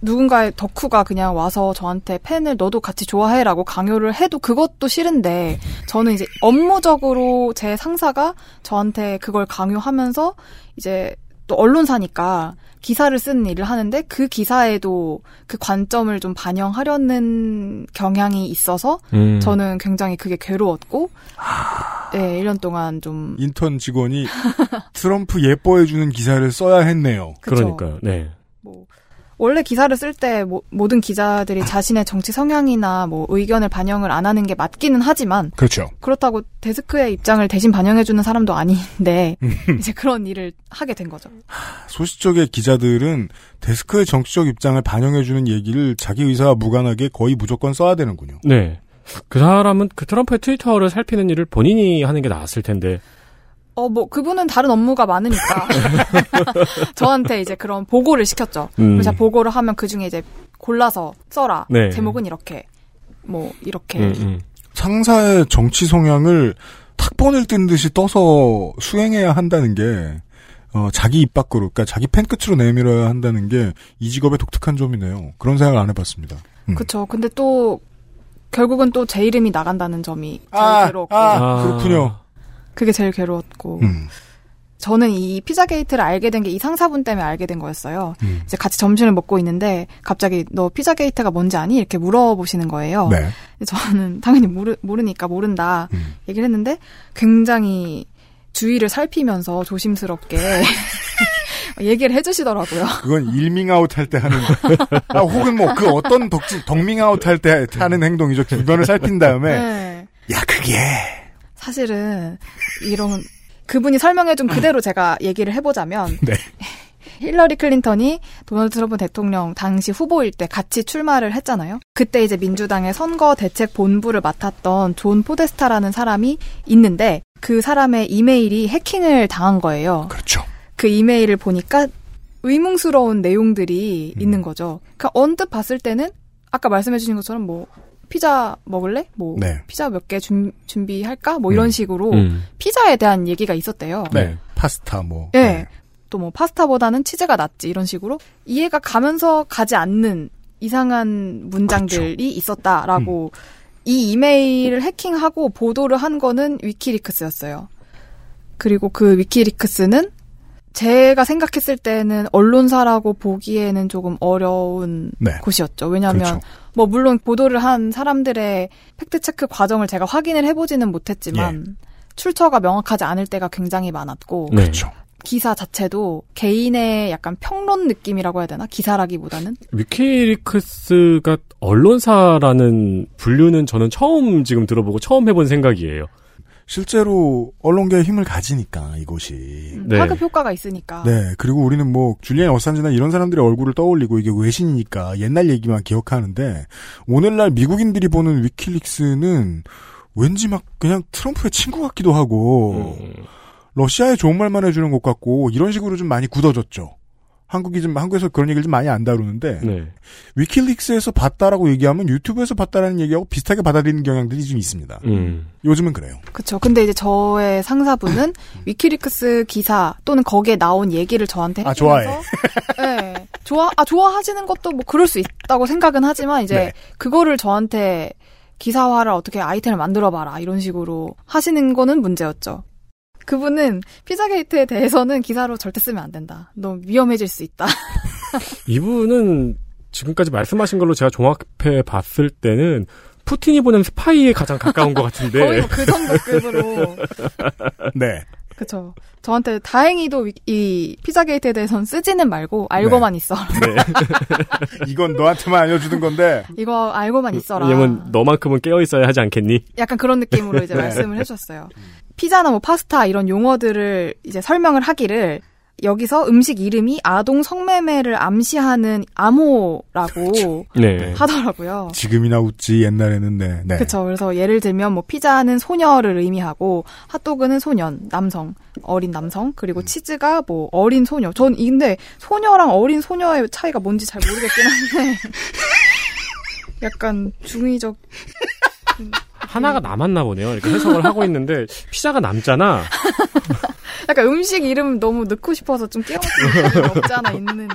Speaker 11: 누군가의 덕후가 그냥 와서 저한테 팬을 너도 같이 좋아해라고 강요를 해도 그것도 싫은데 저는 이제 업무적으로 제 상사가 저한테 그걸 강요하면서 이제 또 언론사니까 기사를 쓰는 일을 하는데 그 기사에도 그 관점을 좀 반영하려는 경향이 있어서
Speaker 3: 음.
Speaker 11: 저는 굉장히 그게 괴로웠고 네, 1년 동안 좀
Speaker 2: 인턴 직원이 트럼프 예뻐해 주는 기사를 써야 했네요.
Speaker 11: 그쵸.
Speaker 3: 그러니까요. 네.
Speaker 11: 뭐 원래 기사를 쓸 때 모든 기자들이 자신의 정치 성향이나 뭐 의견을 반영을 안 하는 게 맞기는 하지만
Speaker 2: 그렇죠.
Speaker 11: 그렇다고 데스크의 입장을 대신 반영해 주는 사람도 아닌데 이제 그런 일을 하게 된 거죠.
Speaker 2: 소시적의 기자들은 데스크의 정치적 입장을 반영해 주는 얘기를 자기 의사와 무관하게 거의 무조건 써야 되는군요.
Speaker 3: 네. 그 사람은 그 트럼프의 트위터를 살피는 일을 본인이 하는 게 나았을 텐데.
Speaker 11: 어, 뭐, 그분은 다른 업무가 많으니까. <laughs> 저한테 이제 그런 보고를 시켰죠.
Speaker 3: 음.
Speaker 11: 그래서 보고를 하면 그 중에 이제 골라서 써라.
Speaker 3: 네.
Speaker 11: 제목은 이렇게. 뭐, 이렇게.
Speaker 3: 음, 음.
Speaker 2: 상사의 정치 성향을 탁본을 뜬 듯이 떠서 수행해야 한다는 게 어, 자기 입 밖으로, 그러니까 자기 펜 끝으로 내밀어야 한다는 게 이 직업의 독특한 점이네요. 그런 생각 안 해봤습니다. 음.
Speaker 11: 그쵸. 근데 또, 결국은 또 제 이름이 나간다는 점이
Speaker 2: 아,
Speaker 11: 괴로웠고.
Speaker 2: 아, 그렇군요.
Speaker 11: 그게 제일 괴로웠고.
Speaker 2: 음.
Speaker 11: 저는 이 피자 게이트를 알게 된 게 이 상사분 때문에 알게 된 거였어요.
Speaker 2: 음.
Speaker 11: 이제 같이 점심을 먹고 있는데 갑자기 너 피자 게이트가 뭔지 아니? 이렇게 물어보시는 거예요.
Speaker 2: 네.
Speaker 11: 저는 <laughs> 당연히 모르, 모르니까 모른다
Speaker 2: 음.
Speaker 11: 얘기를 했는데 굉장히 주위를 살피면서 조심스럽게 <laughs> 얘기를 해주시더라고요.
Speaker 2: 그건 일밍아웃 할 때 하는, 아, 혹은 뭐 그 어떤 덕지, 덕밍아웃 할 때 하는 행동이죠. 주변을 살핀 다음에,
Speaker 11: 네.
Speaker 2: 야, 그게.
Speaker 11: 사실은 이런 그분이 설명해준 그대로 제가 얘기를 해보자면
Speaker 2: 네. <laughs>
Speaker 11: 힐러리 클린턴이 도널드 트럼프 대통령 당시 후보일 때 같이 출마를 했잖아요. 그때 이제 민주당의 선거 대책 본부를 맡았던 존 포데스타라는 사람이 있는데 그 사람의 이메일이 해킹을 당한 거예요.
Speaker 2: 그렇죠.
Speaker 11: 그 이메일을 보니까 의문스러운 내용들이
Speaker 2: 음.
Speaker 11: 있는 거죠. 그러니까 언뜻 봤을 때는 아까 말씀해주신 것처럼 뭐 피자 먹을래? 뭐
Speaker 2: 네.
Speaker 11: 피자 몇 개 준비할까? 뭐 이런
Speaker 2: 음.
Speaker 11: 식으로
Speaker 3: 음.
Speaker 11: 피자에 대한 얘기가 있었대요.
Speaker 2: 네. 파스타 뭐.
Speaker 11: 예. 또뭐 파스타보다는 치즈가 낫지 이런 식으로 이해가 가면서 가지 않는 이상한 문장들이
Speaker 2: 그렇죠.
Speaker 11: 있었다라고
Speaker 2: 음.
Speaker 11: 이 이메일을 해킹하고 보도를 한 거는 위키리크스였어요. 그리고 그 위키리크스는 제가 생각했을 때는 언론사라고 보기에는 조금 어려운
Speaker 2: 네.
Speaker 11: 곳이었죠. 왜냐하면
Speaker 2: 그렇죠.
Speaker 11: 뭐 물론 보도를 한 사람들의 팩트 체크 과정을 제가 확인을 해보지는 못했지만 출처가 명확하지 않을 때가 굉장히 많았고
Speaker 3: 네.
Speaker 2: 그렇죠.
Speaker 11: 기사 자체도 개인의 약간 평론 느낌이라고 해야 되나 기사라기보다는
Speaker 3: 위키리크스가 언론사라는 분류는 저는 처음 지금 들어보고 처음 해본 생각이에요.
Speaker 2: 실제로 언론계의 힘을 가지니까 이곳이.
Speaker 11: 음,
Speaker 3: 네.
Speaker 11: 파급 효과가 있으니까.
Speaker 2: 네, 그리고 우리는 뭐 줄리안 어산지나 이런 사람들의 얼굴을 떠올리고 이게 외신이니까 옛날 얘기만 기억하는데 오늘날 미국인들이 보는 위킬릭스는 왠지 막 그냥 트럼프의 친구 같기도 하고
Speaker 3: 음.
Speaker 2: 러시아에 좋은 말만 해주는 것 같고 이런 식으로 좀 많이 굳어졌죠. 한국이 좀 한국에서 그런 얘기를 좀 많이 안 다루는데
Speaker 3: 네.
Speaker 2: 위킬릭스에서 봤다라고 얘기하면 유튜브에서 봤다라는 얘기하고 비슷하게 받아들이는 경향들이 좀 있습니다.
Speaker 3: 음.
Speaker 2: 요즘은 그래요.
Speaker 11: 그쵸. 근데 이제 저의 상사분은 <laughs> 위키리크스 기사 또는 거기에 나온 얘기를 저한테
Speaker 2: 아, 좋아해.
Speaker 11: 네. 좋아, 아, 좋아하시는 것도 뭐 그럴 수 있다고 생각은 하지만 이제
Speaker 2: 네.
Speaker 11: 그거를 저한테 기사화를 어떻게 아이템을 만들어봐라 이런 식으로 하시는 거는 문제였죠. 그분은 피자게이트에 대해서는 기사로 절대 쓰면 안 된다. 너무 위험해질 수 있다. <laughs>
Speaker 3: 이분은 지금까지 말씀하신 걸로 제가 종합해 봤을 때는 푸틴이 보낸 스파이에 가장 가까운 것 같은데.
Speaker 11: 거의 뭐그 정도급으로. <laughs>
Speaker 2: 네.
Speaker 11: 그쵸. 저한테 다행히도 위- 이 피자 게이트에 대해서는 쓰지는 말고 알고만 있어. <laughs>
Speaker 2: 이건 너한테만 알려주는 건데
Speaker 11: 이거 알고만 있어라.
Speaker 3: 왜냐면 너만큼은 깨어 있어야 하지 않겠니?
Speaker 11: 약간 그런 느낌으로 이제
Speaker 2: 네.
Speaker 11: 말씀을 해주셨어요. 피자나 뭐 파스타 이런 용어들을 이제 설명을 하기를 여기서 음식 이름이 아동 성매매를 암시하는 암호라고
Speaker 3: 네.
Speaker 11: 하더라고요.
Speaker 2: 지금이나 웃지 옛날에는 네. 네.
Speaker 11: 그쵸. 그래서 예를 들면 뭐 피자는 소녀를 의미하고 핫도그는 소년, 남성, 어린 남성, 그리고 치즈가 뭐 어린 소녀. 전 근데 소녀랑 어린 소녀의 차이가 뭔지 잘 모르겠긴 한데 <laughs> 약간 중의적
Speaker 3: 하나가 남았나 보네요. 이렇게 해석을 하고 있는데 피자가 남잖아. <laughs>
Speaker 11: 약간 음식 이름 너무 넣고 싶어서 좀 끼워맞는 없지 않아 있는.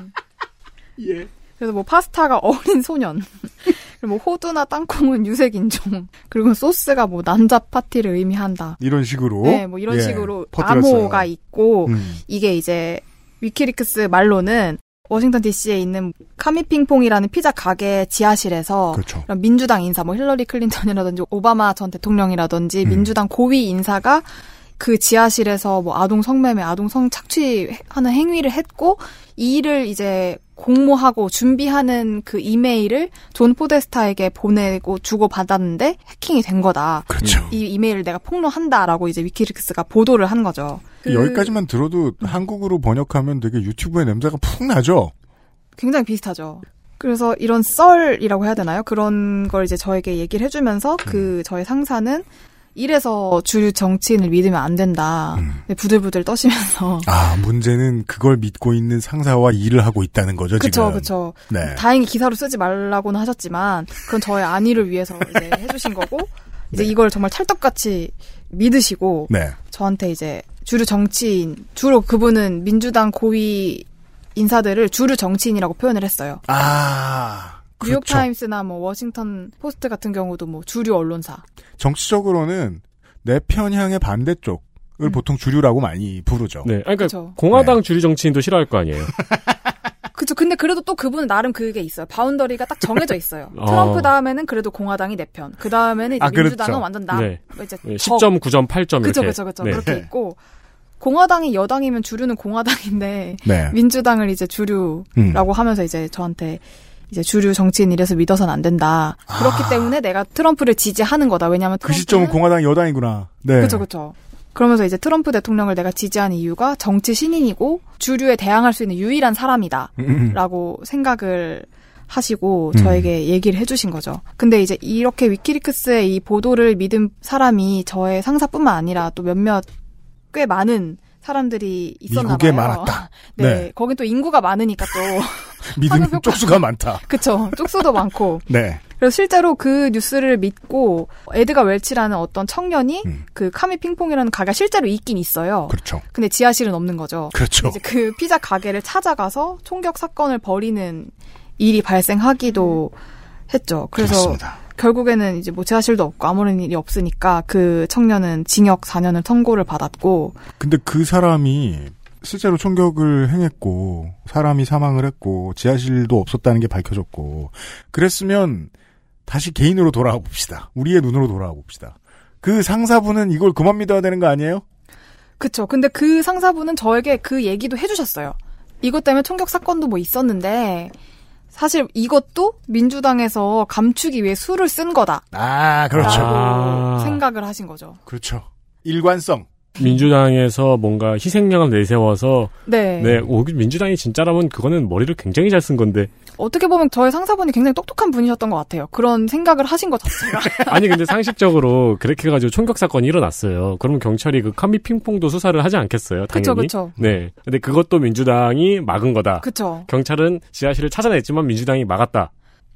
Speaker 11: 그래서 뭐 파스타가 어린 소년. <laughs> 그리고 뭐 호두나 땅콩은 유색 인종. 그리고 소스가 뭐 남자 파티를 의미한다.
Speaker 2: 이런 식으로
Speaker 11: 네, 뭐 이런
Speaker 2: 예,
Speaker 11: 식으로
Speaker 2: 퍼뜨렸어요.
Speaker 11: 암호가 있고
Speaker 2: 음.
Speaker 11: 이게 이제 위키리크스 말로는 워싱턴 DC에 있는 Comet Ping Pong이라는 피자 가게 지하실에서
Speaker 2: 그렇죠.
Speaker 11: 민주당 인사, 뭐 힐러리 클린턴이라든지 오바마 전 대통령이라든지
Speaker 2: 음.
Speaker 11: 민주당 고위 인사가 그 지하실에서 뭐 아동 성매매, 아동 성 착취하는 행위를 했고 이 일을 이제 공모하고 준비하는 그 이메일을 존 포데스타에게 보내고 주고 받았는데 해킹이 된 거다.
Speaker 2: 그렇죠.
Speaker 11: 이 이메일을 내가 폭로한다라고 이제 위키리크스가 보도를 한 거죠. 그
Speaker 2: 여기까지만 들어도 한국으로 번역하면 되게 유튜브의 냄새가 푹 나죠.
Speaker 11: 굉장히 비슷하죠. 그래서 이런 썰이라고 해야 되나요? 그런 걸 이제 저에게 얘기를 해주면서 그 저의 상사는 이래서 주류 정치인을 믿으면 안 된다. 네, 부들부들 떠시면서. <laughs>
Speaker 2: 아 문제는 그걸 믿고 있는 상사와 일을 하고 있다는 거죠
Speaker 11: 그쵸,
Speaker 2: 지금.
Speaker 11: 그쵸.
Speaker 2: 네.
Speaker 11: 다행히 기사로 쓰지 말라고는 하셨지만, 그건 저의 안위를 위해서 이제 해주신 거고, <laughs> 이제 이걸 정말 찰떡같이 믿으시고,
Speaker 2: 네.
Speaker 11: 저한테 이제 주류 정치인, 주로 그분은 민주당 고위 인사들을 주류 정치인이라고 표현을 했어요.
Speaker 2: 아 그렇죠.
Speaker 11: 뉴욕 타임스나 뭐 워싱턴 포스트 같은 경우도 뭐 주류 언론사.
Speaker 2: 정치적으로는 내 편향의 반대쪽을
Speaker 11: 음.
Speaker 2: 보통 주류라고 많이 부르죠.
Speaker 3: 네. 그러니까
Speaker 11: 그쵸.
Speaker 3: 공화당 주류 정치인도 싫어할 거 아니에요. <laughs>
Speaker 11: 그쵸. 근데 그래도 또 그분은 나름 그게 있어요. boundary가 딱 정해져 있어요. <laughs>
Speaker 3: 어.
Speaker 11: 트럼프 다음에는 그래도 공화당이 내 편. 그 다음에는 이제
Speaker 2: 아, 그렇죠.
Speaker 11: 민주당은 완전 나.
Speaker 3: 네.
Speaker 11: 이제
Speaker 3: 네,
Speaker 11: 적.
Speaker 3: 10점, 9점, 8점
Speaker 11: 그쵸,
Speaker 3: 이렇게.
Speaker 11: 그쵸, 그쵸.
Speaker 3: 네.
Speaker 11: 그렇게 있고. 공화당이 여당이면 주류는 공화당인데, <laughs>
Speaker 2: 네.
Speaker 11: 민주당을 이제 주류라고
Speaker 2: 음.
Speaker 11: 하면서 이제 저한테 이제 주류 정치인 이래서 믿어서는 안 된다. 그렇기 때문에 내가 트럼프를 지지하는 거다. 왜냐면
Speaker 2: 그 시점은 공화당 여당이구나. 네.
Speaker 11: 그쵸, 그쵸. 그러면서 이제 트럼프 대통령을 내가 지지하는 이유가 정치 신인이고 주류에 대항할 수 있는 유일한 사람이다.
Speaker 2: 음.
Speaker 11: 라고 생각을 하시고
Speaker 2: 음.
Speaker 11: 저에게 얘기를 해주신 거죠. 근데 이제 이렇게 위키리크스의 이 보도를 믿은 사람이 저의 상사뿐만 아니라 또 몇몇 꽤 많은 사람들이 있었나
Speaker 2: 미국에
Speaker 11: 봐요.
Speaker 2: 많았다. <laughs>
Speaker 11: 네,
Speaker 2: 네.
Speaker 11: 거긴 또 인구가 많으니까 또 <laughs>
Speaker 2: 믿음 <laughs> 쪽수가 많다.
Speaker 11: 그쵸. 쪽수도 많고.
Speaker 2: 네.
Speaker 11: 그래서 실제로 그 뉴스를 믿고 에드가 웰치라는 어떤 청년이 그 카미 핑퐁이라는 가게가 실제로 있긴 있어요.
Speaker 2: 음. 그렇죠.
Speaker 11: 근데 지하실은 없는 거죠.
Speaker 2: 그렇죠.
Speaker 11: 이제 그 피자 가게를 찾아가서 총격 사건을 벌이는 일이 발생하기도 했죠. 그래서
Speaker 2: 그렇습니다.
Speaker 11: 결국에는 이제 뭐 지하실도 없고 아무런 일이 없으니까 그 청년은 징역 4년을 선고를 받았고
Speaker 2: 근데 그 사람이 실제로 총격을 행했고 사람이 사망을 했고 지하실도 없었다는 게 밝혀졌고 그랬으면 다시 개인으로 돌아와 봅시다. 우리의 눈으로 돌아와 봅시다. 그 상사분은 이걸 그만 믿어야 되는 거 아니에요?
Speaker 11: 그쵸. 근데 그 상사분은 저에게 그 얘기도 해주셨어요. 이것 때문에 총격 사건도 뭐 있었는데 사실 이것도 민주당에서 감추기 위해 수를 쓴 거다.
Speaker 2: 아, 그렇죠.
Speaker 11: 생각을 하신 거죠.
Speaker 2: 그렇죠. 일관성.
Speaker 3: 민주당에서 뭔가 희생양을 내세워서
Speaker 11: 네.
Speaker 3: 네, 오, 민주당이 진짜라면 그거는 머리를 굉장히 잘 쓴 건데
Speaker 11: 어떻게 보면 저의 상사분이 굉장히 똑똑한 분이셨던 것 같아요. 그런 생각을 하신 것 자체가. <laughs>
Speaker 3: 아니 근데 상식적으로 그렇게 해가지고 총격 사건이 일어났어요. 그럼 경찰이 그 칸비 핑퐁도 수사를 하지 않겠어요?
Speaker 11: 그쵸,
Speaker 3: 당연히.
Speaker 11: 그쵸.
Speaker 3: 네. 근데 그것도 민주당이 막은 거다.
Speaker 11: 그쵸.
Speaker 3: 경찰은 지하실을 찾아냈지만 민주당이 막았다.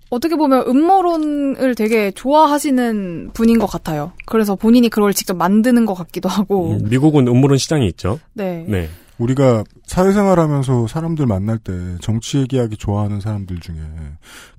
Speaker 11: 어떻게 보면 음모론을 되게 좋아하시는 분인 것 같아요. 그래서 본인이 그걸 직접 만드는 것 같기도 하고.
Speaker 3: 음, 미국은 음모론 시장이 있죠.
Speaker 11: 네.
Speaker 3: 네.
Speaker 2: 우리가 사회생활하면서 사람들 만날 때 정치 얘기하기 좋아하는 사람들 중에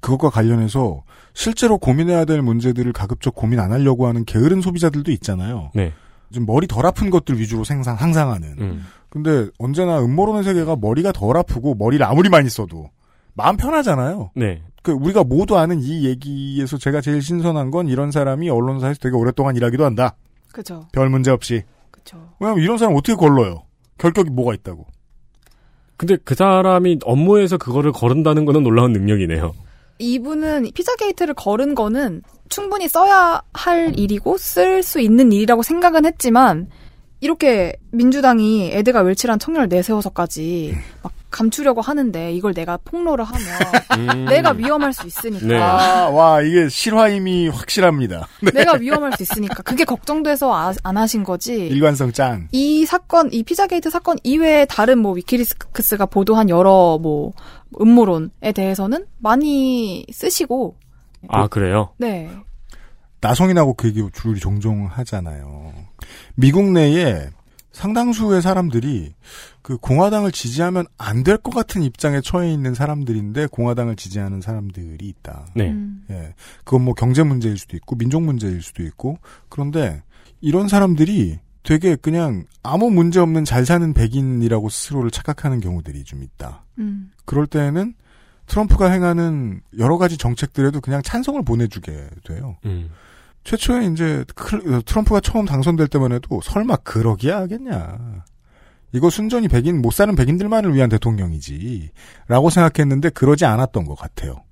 Speaker 2: 그것과 관련해서 실제로 고민해야 될 문제들을 가급적 고민 안 하려고 하는 게으른 소비자들도 있잖아요.
Speaker 3: 네.
Speaker 2: 좀 머리 덜 아픈 것들 위주로 생상 상상하는.
Speaker 3: 음.
Speaker 2: 근데 언제나 음모론의 세계가 머리가 덜 아프고 머리를 아무리 많이 써도 마음 편하잖아요.
Speaker 3: 네.
Speaker 2: 그 우리가 모두 아는 이 얘기에서 제가 제일 신선한 건 이런 사람이 언론사에서 되게 오랫동안 일하기도 한다.
Speaker 11: 그죠.
Speaker 2: 별 문제 없이.
Speaker 11: 그죠.
Speaker 2: 왜냐면 이런 사람 어떻게 걸러요? 결격이 뭐가 있다고.
Speaker 3: 근데 그 사람이 업무에서 그거를 거른다는 거는 놀라운 능력이네요.
Speaker 11: 이분은 피자 게이트를 걸은 거는 충분히 써야 할 일이고 쓸 수 있는 일이라고 생각은 했지만 이렇게 민주당이 에드가 웰치란 청년을 내세워서까지 막 감추려고 하는데 이걸 내가 폭로를 하면
Speaker 2: 음.
Speaker 11: 내가 위험할 수 있으니까
Speaker 2: 네. 아, 와, 이게 실화임이 확실합니다. 네. <laughs>
Speaker 11: 내가 위험할 수 있으니까 그게 걱정돼서 아- 안 하신 거지.
Speaker 2: 일관성 짱.
Speaker 11: 이 사건, 이 피자게이트 사건 이외에 다른 뭐 위키리스크스가 보도한 여러 뭐 음모론에 대해서는 많이 쓰시고
Speaker 3: 아, 그래요?
Speaker 11: 네.
Speaker 2: 나성인하고 그 얘기 우리 종종 하잖아요. 미국 내에 상당수의 사람들이 그 공화당을 지지하면 안 될 것 같은 입장에 처해 있는 사람들인데 공화당을 지지하는 사람들이 있다.
Speaker 3: 네.
Speaker 2: 예. 그건 뭐 경제 문제일 수도 있고 민족 문제일 수도 있고 그런데 이런 사람들이 되게 그냥 아무 문제 없는 잘 사는 백인이라고 스스로를 착각하는 경우들이 좀 있다.
Speaker 11: 음.
Speaker 2: 그럴 때에는 트럼프가 행하는 여러 가지 정책들에도 그냥 찬성을 보내주게 돼요.
Speaker 3: 음.
Speaker 2: 최초에 이제 클- 트럼프가 처음 당선될 때만 해도 설마 그러기야 하겠냐. 이거 순전히 백인 못 사는 백인들만을 위한 대통령이지 라고 생각했는데 그러지 않았던 것 같아요.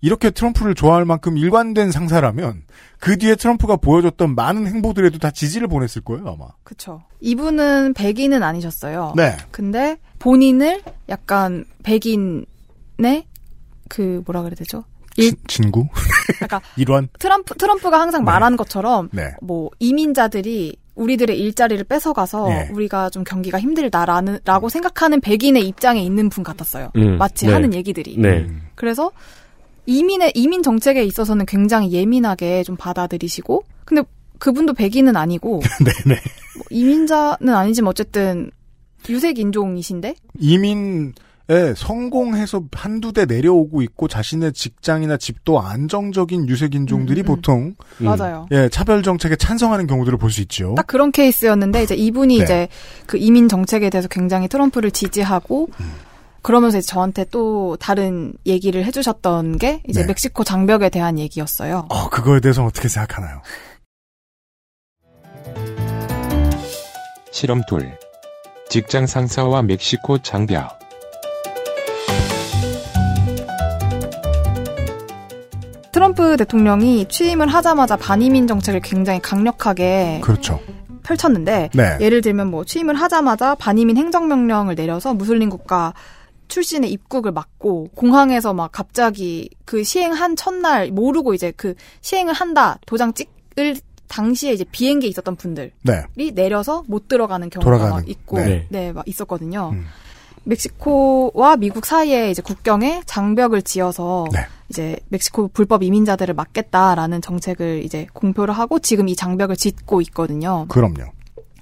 Speaker 2: 이렇게 트럼프를 좋아할 만큼 일관된 상사라면 그 뒤에 트럼프가 보여줬던 많은 행보들에도 다 지지를 보냈을 거예요 아마.
Speaker 11: 그쵸. 이분은 백인은 아니셨어요.
Speaker 2: 네.
Speaker 11: 근데 본인을 약간 백인의 그 뭐라 그래야 되죠? 일,
Speaker 2: 진구? <laughs>
Speaker 11: 약간
Speaker 2: 일원?
Speaker 11: 트럼프 트럼프가 항상 말하는 것처럼
Speaker 2: 네.
Speaker 11: 뭐 이민자들이 우리들의 일자리를 뺏어가서
Speaker 2: 네.
Speaker 11: 우리가 좀 경기가 힘들다라는 라고 생각하는 백인의 입장에 있는 분 같았어요.
Speaker 3: 음,
Speaker 11: 마치
Speaker 3: 네.
Speaker 11: 하는 얘기들이.
Speaker 3: 네.
Speaker 11: 그래서 이민의 이민 정책에 있어서는 굉장히 예민하게 좀 받아들이시고 근데 그분도 백인은 아니고
Speaker 2: 네네. <laughs>
Speaker 11: 뭐 이민자는 아니지만 어쨌든 유색 인종이신데
Speaker 2: 이민 에 성공해서 한두 대 내려오고 있고 자신의 직장이나 집도 안정적인 유색 인종들이 보통
Speaker 11: 음. 맞아요.
Speaker 2: 예 차별 정책에 찬성하는 경우들을 볼 수 있죠.
Speaker 11: 딱 그런 케이스였는데 이제 이분이
Speaker 2: 네.
Speaker 11: 이제 그 이민 정책에 대해서 굉장히 트럼프를 지지하고
Speaker 2: 음.
Speaker 11: 그러면서 이제 저한테 또 다른 얘기를 해주셨던 게 이제
Speaker 2: 네.
Speaker 11: 멕시코 장벽에 대한 얘기였어요.
Speaker 2: 어, 그거에 대해서 어떻게 생각하나요?
Speaker 10: 실험 둘. 직장 상사와 멕시코 장벽.
Speaker 11: 트럼프 대통령이 취임을 하자마자 반이민 정책을 굉장히 강력하게
Speaker 2: 그렇죠.
Speaker 11: 펼쳤는데
Speaker 2: 네.
Speaker 11: 예를 들면 뭐 취임을 하자마자 반이민 행정명령을 내려서 무슬림 국가 출신의 입국을 막고 공항에서 막 갑자기 그 시행한 첫날 모르고 이제 그 시행을 한다 도장 찍을 당시에 이제 비행기에 있었던 분들이
Speaker 2: 네.
Speaker 11: 내려서 못 들어가는 경우가
Speaker 2: 돌아가는,
Speaker 11: 막 있고
Speaker 2: 네.
Speaker 11: 네, 막 있었거든요.
Speaker 2: 음.
Speaker 11: 멕시코와 미국 사이에 이제 국경에 장벽을 지어서
Speaker 2: 네.
Speaker 11: 이제 멕시코 불법 이민자들을 막겠다라는 정책을 이제 공표를 하고 지금 이 장벽을 짓고 있거든요.
Speaker 2: 그럼요.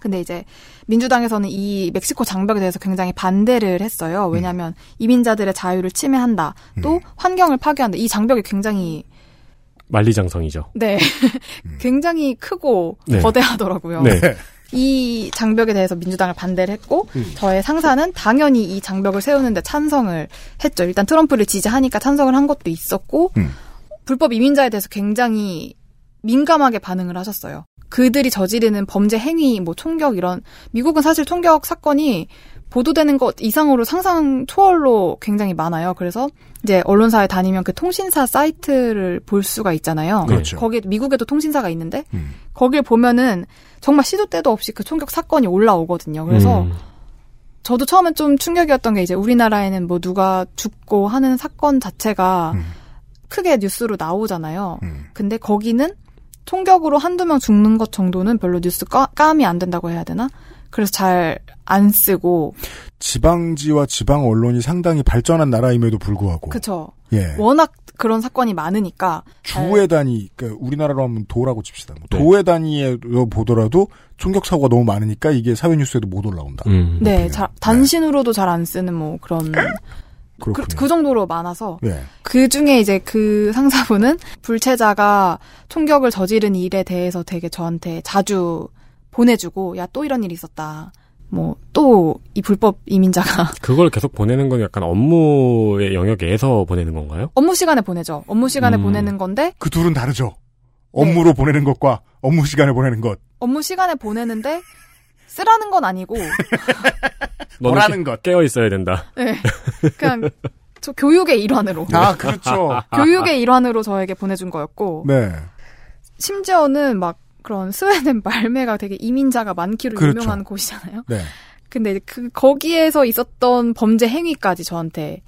Speaker 11: 근데 이제 민주당에서는 이 멕시코 장벽에 대해서 굉장히 반대를 했어요. 왜냐하면 이민자들의 자유를 침해한다. 또 환경을 파괴한다. 이 장벽이 굉장히
Speaker 3: 만리장성이죠.
Speaker 11: 네 <laughs> 굉장히 크고
Speaker 3: 네.
Speaker 11: 거대하더라고요.
Speaker 3: 네.
Speaker 11: 이 장벽에 대해서 민주당을 반대를 했고
Speaker 3: 음.
Speaker 11: 저의 상사는 당연히 이 장벽을 세우는데 찬성을 했죠. 일단 트럼프를 지지하니까 찬성을 한 것도 있었고
Speaker 2: 음.
Speaker 11: 불법 이민자에 대해서 굉장히 민감하게 반응을 하셨어요. 그들이 저지르는 범죄 행위, 뭐 총격 이런 미국은 사실 총격 사건이 보도되는 것 이상으로 상상 초월로 굉장히 많아요. 그래서 이제 언론사에 다니면 그 통신사 사이트를 볼 수가 있잖아요.
Speaker 2: 그렇죠.
Speaker 11: 거기 미국에도 통신사가 있는데
Speaker 2: 음.
Speaker 11: 거길 보면은 정말 시도 때도 없이 그 총격 사건이 올라오거든요. 그래서
Speaker 3: 음.
Speaker 11: 저도 처음엔 좀 충격이었던 게 이제 우리나라에는 뭐 누가 죽고 하는 사건 자체가
Speaker 2: 음.
Speaker 11: 크게 뉴스로 나오잖아요. 근데 거기는 총격으로 한두 명 죽는 것 정도는 별로 뉴스 까, 감이 안 된다고 해야 되나? 그래서 잘 안 쓰고
Speaker 2: 지방지와 지방 언론이 상당히 발전한 나라임에도 불구하고
Speaker 11: 그쵸.
Speaker 2: 예.
Speaker 11: 워낙 그런 사건이 많으니까
Speaker 2: 주의 단위, 그러니까 우리나라로 하면 도라고 칩시다. 뭐
Speaker 3: 네.
Speaker 2: 도의 단위로 보더라도 총격 사고가 너무 많으니까 이게 사회 뉴스에도 못 올라온다.
Speaker 3: 음.
Speaker 11: 네, 잘, 단신으로도 잘 안 쓰는 뭐 그런 그.
Speaker 2: 그
Speaker 11: 정도로 많아서
Speaker 2: 예.
Speaker 11: 그 중에 이제 그 상사분은 불체자가 총격을 저지른 일에 대해서 되게 저한테 자주 보내주고 야 또 이런 일이 있었다. 뭐 또 이 불법 이민자가 <laughs>
Speaker 3: 그걸 계속 보내는 건 약간 업무의 영역에서 보내는 건가요?
Speaker 11: 업무 시간에 보내죠. 업무 시간에
Speaker 3: 음.
Speaker 11: 보내는 건데
Speaker 2: 그 둘은 다르죠.
Speaker 11: 네.
Speaker 2: 업무로 보내는 것과 업무 시간에 보내는 것.
Speaker 11: 업무 시간에 보내는데 쓰라는 건 아니고 <laughs>
Speaker 2: 뭐라는
Speaker 3: 깨-
Speaker 2: 것.
Speaker 3: 깨어 있어야 된다.
Speaker 11: 네. 그냥 저 교육의 일환으로
Speaker 2: 아, 그렇죠. <laughs>
Speaker 11: 교육의 일환으로 저에게 보내준 거였고
Speaker 2: 네.
Speaker 11: 심지어는 막 그런 스웨덴 말매가 되게 이민자가 많기로
Speaker 2: 그렇죠.
Speaker 11: 유명한 곳이잖아요.
Speaker 2: 네.
Speaker 11: 근데 그 거기에서 있었던 범죄 행위까지 저한테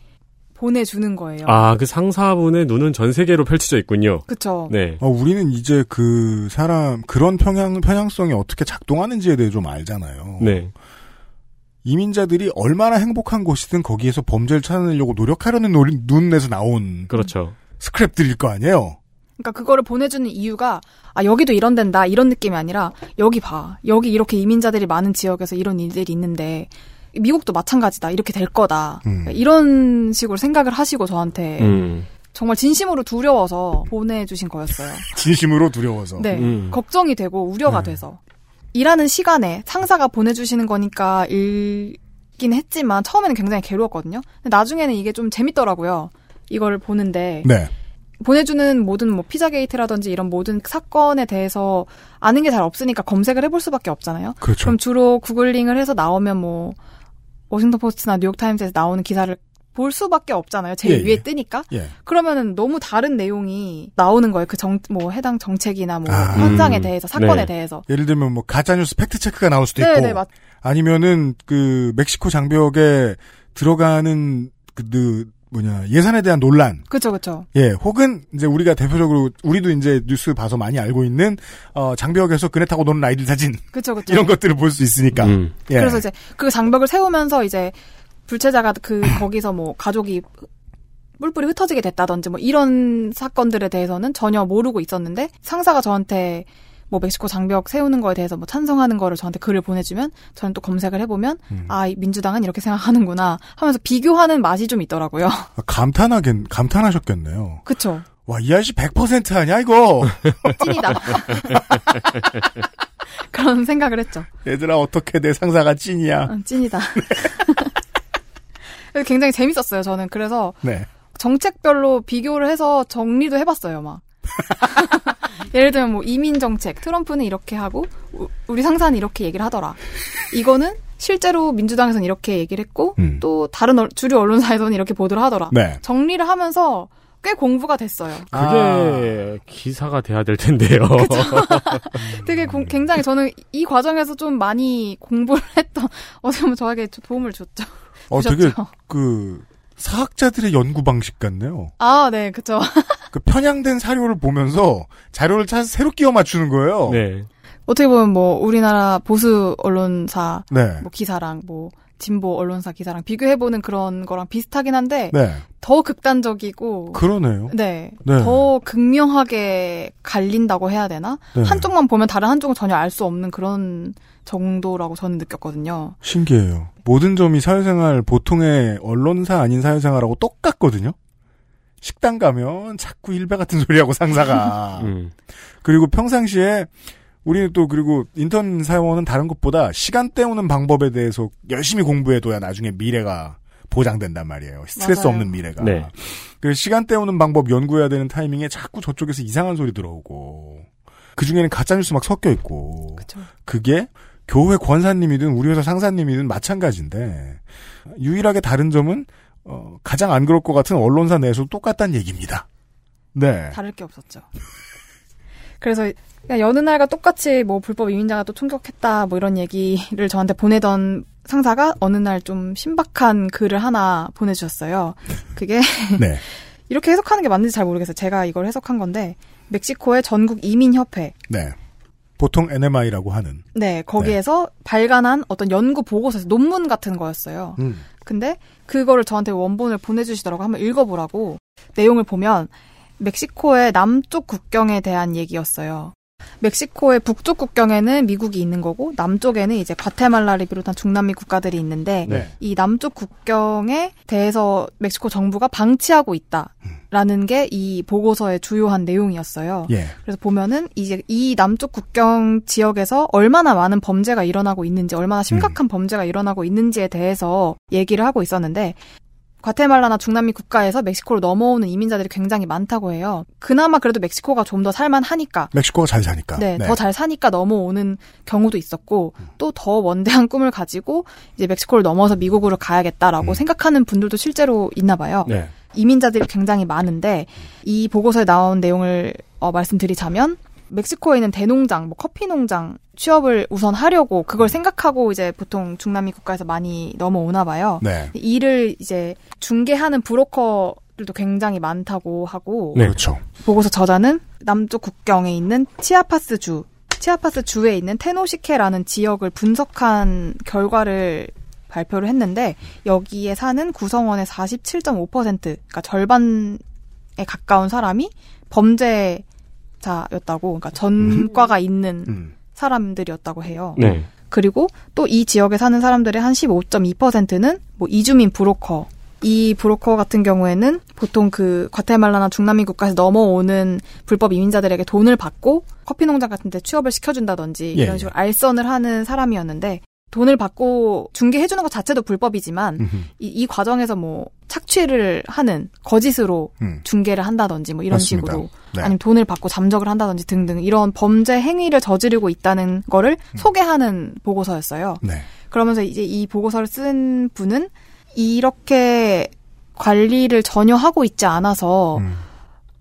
Speaker 11: 보내주는 거예요.
Speaker 3: 아, 그 상사분의 눈은 전 세계로 펼쳐져 있군요.
Speaker 11: 그쵸.
Speaker 3: 네.
Speaker 2: 어, 우리는 이제 그 사람 그런 평양 편향성이 어떻게 작동하는지에 대해 좀 알잖아요.
Speaker 3: 네.
Speaker 2: 이민자들이 얼마나 행복한 곳이든 거기에서 범죄를 찾아내려고 노력하려는 노- 눈에서 나온
Speaker 3: 그렇죠.
Speaker 2: 스크랩들일 거 아니에요.
Speaker 11: 그러니까 그거를 보내주는 이유가 아 여기도 이런 데다 이런 느낌이 아니라 여기 봐 여기 이렇게 이민자들이 많은 지역에서 이런 일들이 있는데 미국도 마찬가지다 이렇게 될 거다
Speaker 2: 음.
Speaker 11: 이런 식으로 생각을 하시고 저한테
Speaker 3: 음.
Speaker 11: 정말 진심으로 두려워서 보내주신 거였어요. <laughs>
Speaker 2: 진심으로 두려워서.
Speaker 11: 네,
Speaker 3: 음.
Speaker 11: 걱정이 되고 우려가
Speaker 2: 네.
Speaker 11: 돼서 일하는 시간에 상사가 보내주시는 거니까 읽긴 했지만 처음에는 굉장히 괴로웠거든요. 근데 나중에는 이게 좀 재밌더라고요. 이거를 보는데
Speaker 2: 네.
Speaker 11: 보내주는 모든 뭐 피자 게이트라든지 이런 모든 사건에 대해서 아는 게 잘 없으니까 검색을 해볼 수밖에 없잖아요.
Speaker 2: 그렇죠.
Speaker 11: 그럼 주로 구글링을 해서 나오면 뭐 워싱턴 포스트나 뉴욕 타임즈에서 나오는 기사를 볼 수밖에 없잖아요. 제일
Speaker 2: 예,
Speaker 11: 위에
Speaker 2: 예.
Speaker 11: 뜨니까.
Speaker 2: 예.
Speaker 11: 그러면은 너무 다른 내용이 나오는 거예요. 그 정, 뭐 해당 정책이나 뭐
Speaker 2: 아.
Speaker 11: 현장에
Speaker 3: 음.
Speaker 11: 대해서 사건에
Speaker 3: 네.
Speaker 11: 대해서.
Speaker 2: 예를 들면 뭐 가짜 뉴스 팩트 체크가 나올 수도
Speaker 11: 네,
Speaker 2: 있고
Speaker 11: 네, 맞.
Speaker 2: 아니면은 그 멕시코 장벽에 들어가는 그, 그 뭐냐 예산에 대한 논란
Speaker 11: 그쵸, 그쵸.
Speaker 2: 예 혹은 이제 우리가 대표적으로 우리도 이제 뉴스 봐서 많이 알고 있는 어 장벽에서 그네 타고 노는 아이들 사진 <laughs>
Speaker 11: 그쵸, 그쵸.
Speaker 2: 이런 것들을 볼 수 있으니까
Speaker 3: 음.
Speaker 2: 예.
Speaker 11: 그래서 이제 그 장벽을 세우면서 이제 불체자가 그 <laughs> 거기서 뭐 가족이 뿔뿔이 흩어지게 됐다든지 뭐 이런 사건들에 대해서는 전혀 모르고 있었는데 상사가 저한테 뭐 멕시코 장벽 세우는 거에 대해서 뭐 찬성하는 거를 저한테 글을 보내주면 저는 또 검색을 해보면
Speaker 2: 음.
Speaker 11: 아이 민주당은 이렇게 생각하는구나 하면서 비교하는 맛이 좀 있더라고요.
Speaker 2: 아, 감탄하겠 감탄하셨겠네요.
Speaker 11: 그쵸?
Speaker 2: 와이 아저씨 100% 아니야 이거 <laughs>
Speaker 11: 찐이다. <laughs> 그런 생각을 했죠.
Speaker 2: 얘들아 어떻게 내 상사가 찐이야
Speaker 11: 어, 찐이다. <laughs> 그래서 굉장히 재밌었어요. 저는 그래서
Speaker 2: 네
Speaker 11: 정책별로 비교를 해서 정리도 해봤어요, 막. 예를 들면 뭐 이민 정책, 트럼프는 이렇게 하고 우- 우리 상사는 이렇게 얘기를 하더라. 이거는 실제로 민주당에서는 이렇게 얘기를 했고
Speaker 2: 음.
Speaker 11: 또 다른 얼- 주류 언론사에서는 이렇게 보도를 하더라.
Speaker 2: 네.
Speaker 11: 정리를 하면서 꽤 공부가 됐어요.
Speaker 3: 그게 기사가 돼야 될 텐데요. <laughs> <laughs>
Speaker 11: 되게 공- 굉장히 저는 이 과정에서 좀 많이 공부를 <laughs> 했던 어떻게 보면 저에게 좀 도움을 줬죠.
Speaker 2: 어 되게
Speaker 11: 주셨죠.
Speaker 2: 그 사학자들의 연구 방식 같네요.
Speaker 11: 아, 네, 그쵸.
Speaker 2: 그 편향된 사료를 보면서 자료를 찾아서 새로 끼워 맞추는 거예요.
Speaker 3: 네.
Speaker 11: 어떻게 보면 뭐 우리나라 보수 언론사
Speaker 2: 네.
Speaker 11: 뭐 기사랑 뭐 진보 언론사 기사랑 비교해보는 그런 거랑 비슷하긴 한데
Speaker 2: 네.
Speaker 11: 더 극단적이고
Speaker 2: 그러네요.
Speaker 11: 네,
Speaker 2: 네.
Speaker 11: 더 극명하게 갈린다고 해야 되나
Speaker 2: 네.
Speaker 11: 한쪽만 보면 다른 한쪽은 전혀 알 수 없는 그런 정도라고 저는 느꼈거든요.
Speaker 2: 신기해요. 모든 점이 사회생활 보통의 언론사 아닌 사회생활하고 똑같거든요. 식당 가면 자꾸 일배 같은 소리하고 상사가. <laughs>
Speaker 3: 음.
Speaker 2: 그리고 평상시에 우리는 또 그리고 인턴 사원은 다른 것보다 시간 때우는 방법에 대해서 열심히 공부해둬야 나중에 미래가 보장된단 말이에요. 스트레스
Speaker 11: 맞아요.
Speaker 2: 없는 미래가.
Speaker 3: 네.
Speaker 2: 그 시간 때우는 방법 연구해야 되는 타이밍에 자꾸 저쪽에서 이상한 소리 들어오고 그 중에는 가짜 뉴스 막 섞여 있고
Speaker 11: 그쵸.
Speaker 2: 그게 교회 권사님이든 우리 회사 상사님이든 마찬가지인데 유일하게 다른 점은 어, 가장 안 그럴 것 같은 언론사 내에서 똑같다는 얘기입니다. 네.
Speaker 11: 다를 게 없었죠. 그래서 그냥 여느 날과 똑같이 뭐 불법 이민자가 또 총격했다 뭐 이런 얘기를 저한테 보내던 상사가 어느 날 좀 신박한 글을 하나 보내주셨어요. 그게 <laughs>
Speaker 2: 네. <laughs>
Speaker 11: 이렇게 해석하는 게 맞는지 잘 모르겠어요. 제가 이걸 해석한 건데 멕시코의 전국 이민 협회
Speaker 2: 네. 보통 NMI라고 하는.
Speaker 11: 네 거기에서 발간한 어떤 연구 보고서 논문 같은 거였어요.
Speaker 2: 음.
Speaker 11: 근데 그거를 저한테 원본을 보내주시더라고 한번 읽어보라고 내용을 보면 멕시코의 남쪽 국경에 대한 얘기였어요. 멕시코의 북쪽 국경에는 미국이 있는 거고 남쪽에는 이제 과테말라를 비롯한 중남미 국가들이 있는데
Speaker 2: 네.
Speaker 11: 이 남쪽 국경에 대해서 멕시코 정부가 방치하고 있다 라는 게 이 보고서의 주요한 내용이었어요.
Speaker 2: 예.
Speaker 11: 그래서 보면은 이제 이 남쪽 국경 지역에서 얼마나 많은 범죄가 일어나고 있는지, 얼마나 심각한 범죄가 일어나고 있는지에 대해서 얘기를 하고 있었는데 과테말라나 중남미 국가에서 멕시코로 넘어오는 이민자들이 굉장히 많다고 해요. 그나마 그래도 멕시코가 좀 더 살만하니까
Speaker 2: 멕시코가 잘 사니까.
Speaker 11: 네, 더잘 사니까 넘어오는 경우도 있었고 또더 원대한 꿈을 가지고 이제 멕시코를 넘어서 미국으로 가야겠다라고 생각하는 분들도 실제로 있나 봐요.
Speaker 3: 네.
Speaker 11: 이민자들이 굉장히 많은데 이 보고서에 나온 내용을 어, 말씀드리자면 멕시코에 있는 대농장, 뭐 커피 농장 취업을 우선 하려고 그걸 생각하고 이제 보통 중남미 국가에서 많이 넘어오나 봐요.
Speaker 2: 네.
Speaker 11: 이를 이제 중개하는 브로커 들도 굉장히 많다고 하고
Speaker 3: 네.
Speaker 2: 그렇죠.
Speaker 11: 보고서 저자는 남쪽 국경에 있는 치아파스 주, 치아파스 주에 있는 테노시케라는 지역을 분석한 결과를 발표를 했는데 여기에 사는 구성원의 47.5% 그러니까 절반에 가까운 사람이 범죄자였다고 그러니까 전과가 있는
Speaker 2: 음.
Speaker 11: 사람들이었다고 해요.
Speaker 3: 네.
Speaker 11: 그리고 또 이 지역에 사는 사람들의 한 15.2%는 뭐 이주민 브로커. 이 브로커 같은 경우에는 보통 그 과테말라나 중남미 국가에서 넘어오는 불법 이민자들에게 돈을 받고 커피 농장 같은 데 취업을 시켜준다든지
Speaker 2: 예,
Speaker 11: 이런 식으로 알선을 하는 사람이었는데 돈을 받고 중개해주는 것 자체도 불법이지만
Speaker 2: 음흠.
Speaker 11: 이, 이 과정에서 뭐 착취를 하는 거짓으로
Speaker 2: 음.
Speaker 11: 중개를 한다든지 뭐 이런
Speaker 2: 맞습니다.
Speaker 11: 식으로
Speaker 2: 네.
Speaker 11: 아니면 돈을 받고 잠적을 한다든지 등등 이런 범죄 행위를 저지르고 있다는 거를 소개하는 보고서였어요.
Speaker 2: 네.
Speaker 11: 그러면서 이제 이 보고서를 쓴 분은 이렇게 관리를 전혀 하고 있지 않아서
Speaker 2: 음.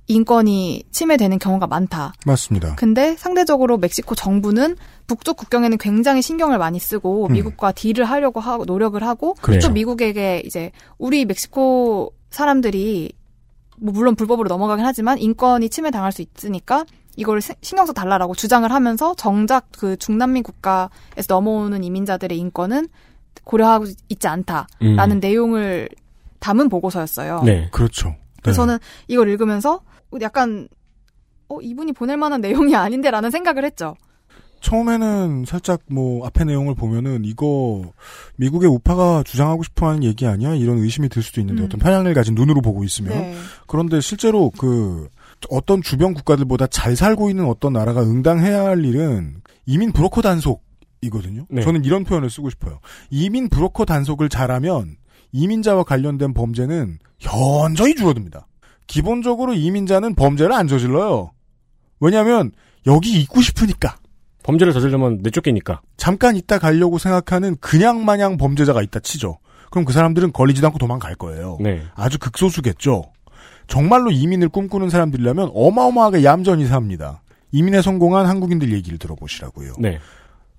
Speaker 11: 인권이 침해되는 경우가 많다.
Speaker 2: 맞습니다.
Speaker 11: 근데 상대적으로 멕시코 정부는 북쪽 국경에는 굉장히 신경을 많이 쓰고
Speaker 2: 음.
Speaker 11: 미국과 딜을 하려고 하고 노력을 하고
Speaker 3: 그래요.
Speaker 11: 또 미국에게 이제 우리 멕시코 사람들이 뭐 물론 불법으로 넘어가긴 하지만 인권이 침해당할 수 있으니까 세- 신경 써 달라라고 주장을 하면서 정작 그 중남미 국가에서 넘어오는 이민자들의 인권은 고려하고 있지 않다라는
Speaker 3: 음.
Speaker 11: 내용을 담은 보고서였어요.
Speaker 3: 네.
Speaker 2: 그렇죠. 네.
Speaker 11: 저는 이걸 읽으면서 약간 어 이분이 보낼 만한 내용이 아닌데라는 생각을 했죠.
Speaker 2: 처음에는 살짝 뭐 앞에 내용을 보면은 이거 미국의 우파가 주장하고 싶어하는 얘기 아니야 이런 의심이 들 수도 있는데
Speaker 11: 음.
Speaker 2: 어떤 편향을 가진 눈으로 보고 있으면
Speaker 11: 네.
Speaker 2: 그런데 실제로 그 어떤 주변 국가들보다 잘 살고 있는 어떤 나라가 응당해야 할 일은 이민 브로커 단속이거든요.
Speaker 3: 네.
Speaker 2: 저는 이런 표현을 쓰고 싶어요. 이민 브로커 단속을 잘하면 이민자와 관련된 범죄는 현저히 줄어듭니다. 기본적으로 이민자는 범죄를 안 저질러요. 왜냐하면 여기 있고 싶으니까.
Speaker 3: 범죄를 저지르면 내쫓기니까.
Speaker 2: 잠깐 있다 가려고 생각하는 그냥 마냥 범죄자가 있다 치죠. 그럼 그 사람들은 걸리지도 않고 도망갈 거예요.
Speaker 3: 네.
Speaker 2: 아주 극소수겠죠. 정말로 이민을 꿈꾸는 사람들이라면 어마어마하게 얌전히 삽니다. 이민에 성공한 한국인들 얘기를 들어보시라고요.
Speaker 3: 네.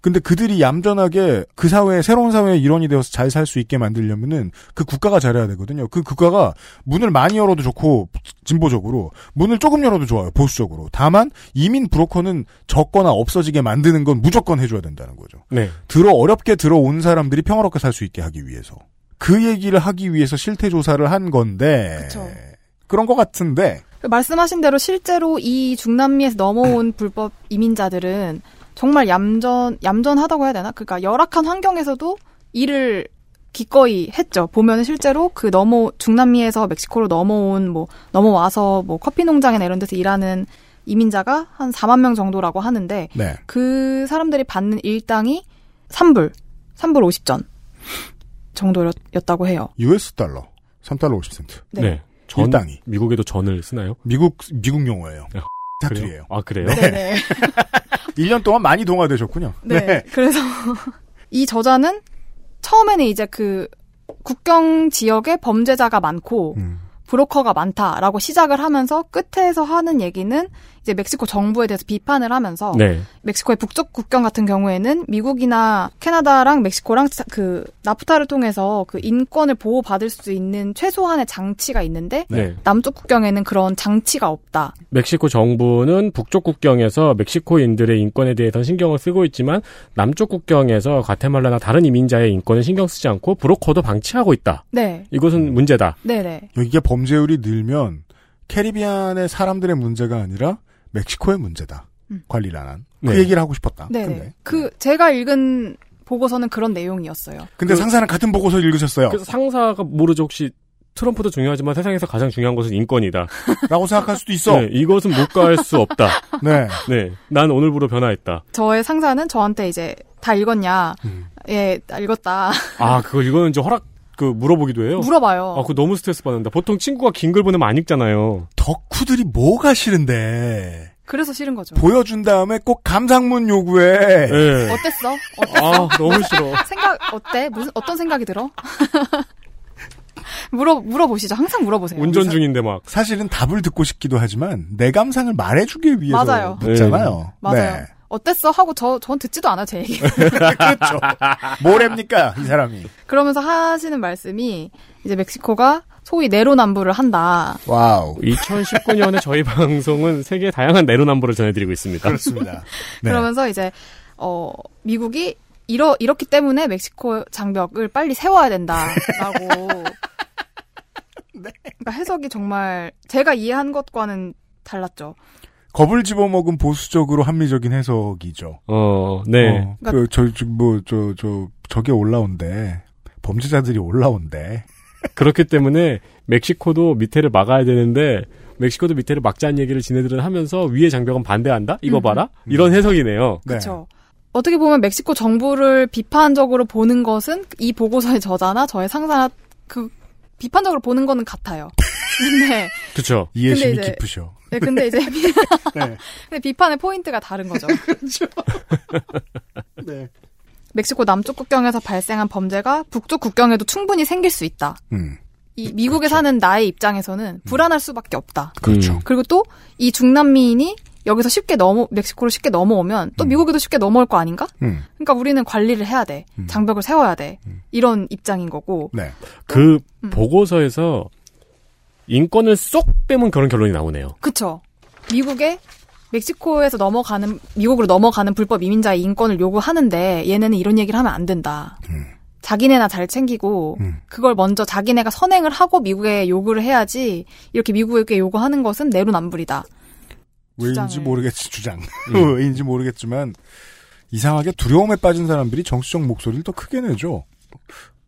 Speaker 2: 근데 그들이 얌전하게 그 사회에 새로운 사회의 일원이 되어서 잘 살 수 있게 만들려면은 그 국가가 잘해야 되거든요. 그 국가가 문을 많이 열어도 좋고 진보적으로 문을 조금 열어도 좋아요. 보수적으로. 다만 이민 브로커는 적거나 없어지게 만드는 건 무조건 해줘야 된다는 거죠.
Speaker 3: 네.
Speaker 2: 들어 어렵게 들어온 사람들이 평화롭게 살 수 있게 하기 위해서 그 얘기를 하기 위해서 실태 조사를 한 건데
Speaker 11: 그쵸.
Speaker 2: 그런 것 같은데
Speaker 11: 말씀하신 대로 실제로 이 중남미에서 넘어온 불법 이민자들은 정말 얌전 얌전하다고 해야 되나? 그러니까 열악한 환경에서도 일을 기꺼이 했죠. 보면은 실제로 그 넘어 중남미에서 멕시코로 넘어온 뭐 넘어와서 뭐 커피 농장이나 이런 데서 일하는 이민자가 한 4만 명 정도라고 하는데
Speaker 2: 네.
Speaker 11: 그 사람들이 받는 일당이 3불, 3불 50전 정도였다고 해요.
Speaker 2: US 달러 3달러 50센트.
Speaker 11: 네.
Speaker 3: 네. 전,
Speaker 2: 일당이.
Speaker 3: 미국에도 전을 쓰나요?
Speaker 2: 미국 미국 용어예요. 사투리예요.
Speaker 3: 아 그래요?
Speaker 11: 네네. <laughs>
Speaker 2: 1년 동안 많이 동화되셨군요.
Speaker 11: 네. 그래서 <laughs> 이 저자는 처음에는 이제 그 국경 지역에 범죄자가 많고
Speaker 2: 음.
Speaker 11: 브로커가 많다라고 시작을 하면서 끝에서 하는 얘기는 이제 멕시코 정부에 대해서 비판을 하면서
Speaker 3: 네.
Speaker 11: 멕시코의 북쪽 국경 같은 경우에는 미국이나 캐나다랑 멕시코랑 자- 그 나프타를 통해서 그 인권을 보호받을 수 있는 최소한의 장치가 있는데
Speaker 3: 네.
Speaker 11: 남쪽 국경에는 그런 장치가 없다.
Speaker 3: 멕시코 정부는 북쪽 국경에서 멕시코인들의 인권에 대해서 신경을 쓰고 있지만 남쪽 국경에서 과테말라나 다른 이민자의 인권을 신경 쓰지 않고 브로커도 방치하고 있다.
Speaker 11: 네.
Speaker 3: 이것은 문제다.
Speaker 11: 네네.
Speaker 2: 여기가 범죄율이 늘면 캐리비안의 사람들의 문제가 아니라 멕시코의 문제다.
Speaker 11: 음.
Speaker 2: 관리를 안 한. 그
Speaker 3: 네.
Speaker 2: 얘기를 하고 싶었다.
Speaker 11: 네네.
Speaker 2: 근데,
Speaker 11: 그 제가 읽은 보고서는 그런 내용이었어요.
Speaker 2: 근데 상사는 같은 보고서 읽으셨어요.
Speaker 3: 그래서 상사가 모르죠 혹시 트럼프도 중요하지만 세상에서 가장 중요한 것은 인권이다. <laughs>
Speaker 2: 라고 생각할 수도 있어.
Speaker 3: 네, 이것은 못 갈 수 없다. <laughs>
Speaker 2: 네.
Speaker 3: 네, 난 오늘부로 변화했다.
Speaker 11: 저의 상사는 저한테 이제 다 읽었냐?
Speaker 2: 음.
Speaker 11: 예, 다 읽었다.
Speaker 3: 아, 그걸 이거는 이제 허락 그 물어보기도 해요.
Speaker 11: 물어봐요.
Speaker 3: 아, 그거 너무 스트레스 받는다. 보통 친구가 긴 글 보내면 안 읽잖아요.
Speaker 2: 덕후들이 뭐가 싫은데
Speaker 11: 그래서 싫은 거죠.
Speaker 2: 보여준 다음에 꼭 감상문 요구해.
Speaker 3: 네.
Speaker 11: 어땠어? 어땠어?
Speaker 3: 아, 너무 싫어. <laughs>
Speaker 11: 생각 어때? 무슨 어떤 생각이 들어? <laughs> 물어 물어보시죠. 항상 물어보세요.
Speaker 3: 운전 중인데 막.
Speaker 2: 사실은 답을 듣고 싶기도 하지만 내 감상을 말해주기 위해서
Speaker 11: 맞아요.
Speaker 2: 묻잖아요.
Speaker 11: 맞아요.
Speaker 2: 네.
Speaker 11: 어땠어? 하고 저, 전 듣지도 않아, 제 얘기. <laughs>
Speaker 2: 그렇죠. 뭐랍니까, 이 사람이.
Speaker 11: 그러면서 하시는 말씀이, 이제 멕시코가 소위 내로남불을 한다.
Speaker 2: 와우.
Speaker 3: 2019년에 저희 방송은 세계 다양한 내로남불을 전해드리고 있습니다.
Speaker 2: 그렇습니다. <laughs> 네.
Speaker 11: 그러면서 이제, 어, 미국이 이러, 이렇기 때문에 멕시코 장벽을 빨리 세워야 된다라고. <laughs> 그러니까 해석이 정말 제가 이해한 것과는 달랐죠.
Speaker 2: 겁을 집어먹은 보수적으로 합리적인 해석이죠.
Speaker 3: 어, 네.
Speaker 2: 어, 그, 저, 저, 뭐, 저, 저, 저게 올라온대. 범죄자들이 올라온대.
Speaker 3: 그렇기 때문에 멕시코도 밑에를 막아야 되는데 멕시코도 밑에를 막자는 얘기를 지네들은 하면서 위에 장벽은 반대한다? 이거
Speaker 11: 음.
Speaker 3: 봐라? 이런 해석이네요.
Speaker 11: 그렇죠. 어떻게 보면 멕시코 정부를 비판적으로 보는 것은 이 보고서의 저자나 저의 상사나 그 비판적으로 보는 거는 같아요. <laughs> 근데
Speaker 3: 그렇죠.
Speaker 2: 이해심이 깊으셔.
Speaker 11: 네, 근데 이제 비, <laughs>
Speaker 2: 네. <laughs>
Speaker 11: 근데 비판의 포인트가 다른 거죠. <laughs>
Speaker 2: 네.
Speaker 11: 멕시코 남쪽 국경에서 발생한 범죄가 북쪽 국경에도 충분히 생길 수 있다.
Speaker 2: 음.
Speaker 11: 이 미국에 사는 나의 입장에서는 불안할 수밖에 없다.
Speaker 2: 그렇죠.
Speaker 11: 그리고 또 이 중남미인이 여기서 쉽게 넘어 멕시코로 쉽게 넘어오면 또 미국에도 쉽게 넘어올 거 아닌가?
Speaker 2: 음.
Speaker 11: 그러니까 우리는 관리를 해야 돼. 장벽을 세워야 돼. 이런 입장인 거고.
Speaker 2: 네.
Speaker 3: 그
Speaker 11: 음.
Speaker 3: 보고서에서 인권을 쏙 빼면 그런 결론이 나오네요.
Speaker 11: 그쵸. 미국에 멕시코에서 넘어가는 미국으로 넘어가는 불법 이민자의 인권을 요구하는데 얘네는 이런 얘기를 하면 안 된다. 자기네나 잘 챙기고
Speaker 2: 음.
Speaker 11: 그걸 먼저 자기네가 선행을 하고 미국에 요구를 해야지 이렇게 미국에게 요구하는 것은 내로남불이다.
Speaker 2: 왜인지
Speaker 11: 주장을.
Speaker 2: 모르겠지, 주장.
Speaker 3: 음. <laughs>
Speaker 2: 왜인지 모르겠지만, 이상하게 두려움에 빠진 사람들이 정치적 목소리를 더 크게 내죠.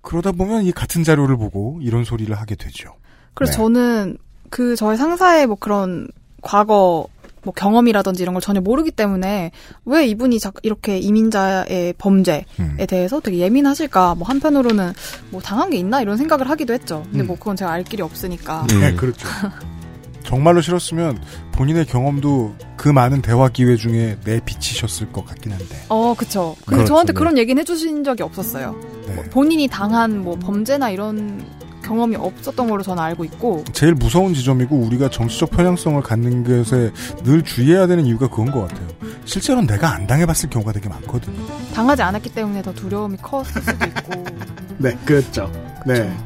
Speaker 2: 그러다 보면 이 같은 자료를 보고 이런 소리를 하게 되죠.
Speaker 11: 그래서
Speaker 2: 네.
Speaker 11: 저는 그 저의 상사의 뭐 그런 과거 뭐 경험이라든지 이런 걸 전혀 모르기 때문에 왜 이분이 자, 이렇게 이민자의 범죄에
Speaker 2: 음.
Speaker 11: 대해서 되게 예민하실까 뭐 한편으로는 뭐 당한 게 있나 이런 생각을 하기도 했죠. 근데
Speaker 2: 음.
Speaker 11: 뭐 그건 제가 알 길이 없으니까.
Speaker 2: 네, 그렇죠. <laughs> 정말로 싫었으면 본인의 경험도 그 많은 대화 기회 중에 내비치셨을 것 같긴 한데.
Speaker 11: 어, 그쵸. 근데
Speaker 2: 그렇죠,
Speaker 11: 저한테
Speaker 2: 네.
Speaker 11: 그런 얘기는 해주신 적이 없었어요. 뭐 본인이 당한 뭐 범죄나 이런 경험이 없었던 걸로 저는 알고 있고.
Speaker 2: 제일 무서운 지점이고 우리가 정치적 편향성을 갖는 것에 늘 주의해야 되는 이유가 그건 것 같아요. 실제로 내가 안 당해봤을 경우가 되게 많거든요.
Speaker 11: 당하지 않았기 때문에 더 두려움이 컸을 수도 있고. <laughs>
Speaker 2: 네, 그렇죠. 네.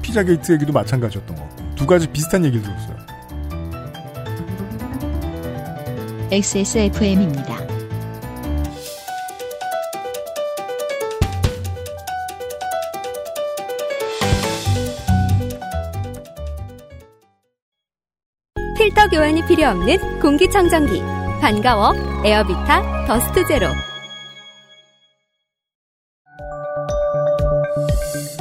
Speaker 2: 피자 게이트 얘기도 마찬가지였던 것 같고. 두 가지 비슷한 얘기를 들었어요.
Speaker 1: XSFM입니다.
Speaker 12: 필터 교환이 필요 없는 공기청정기. 반가워. 에어비타 더스트 제로.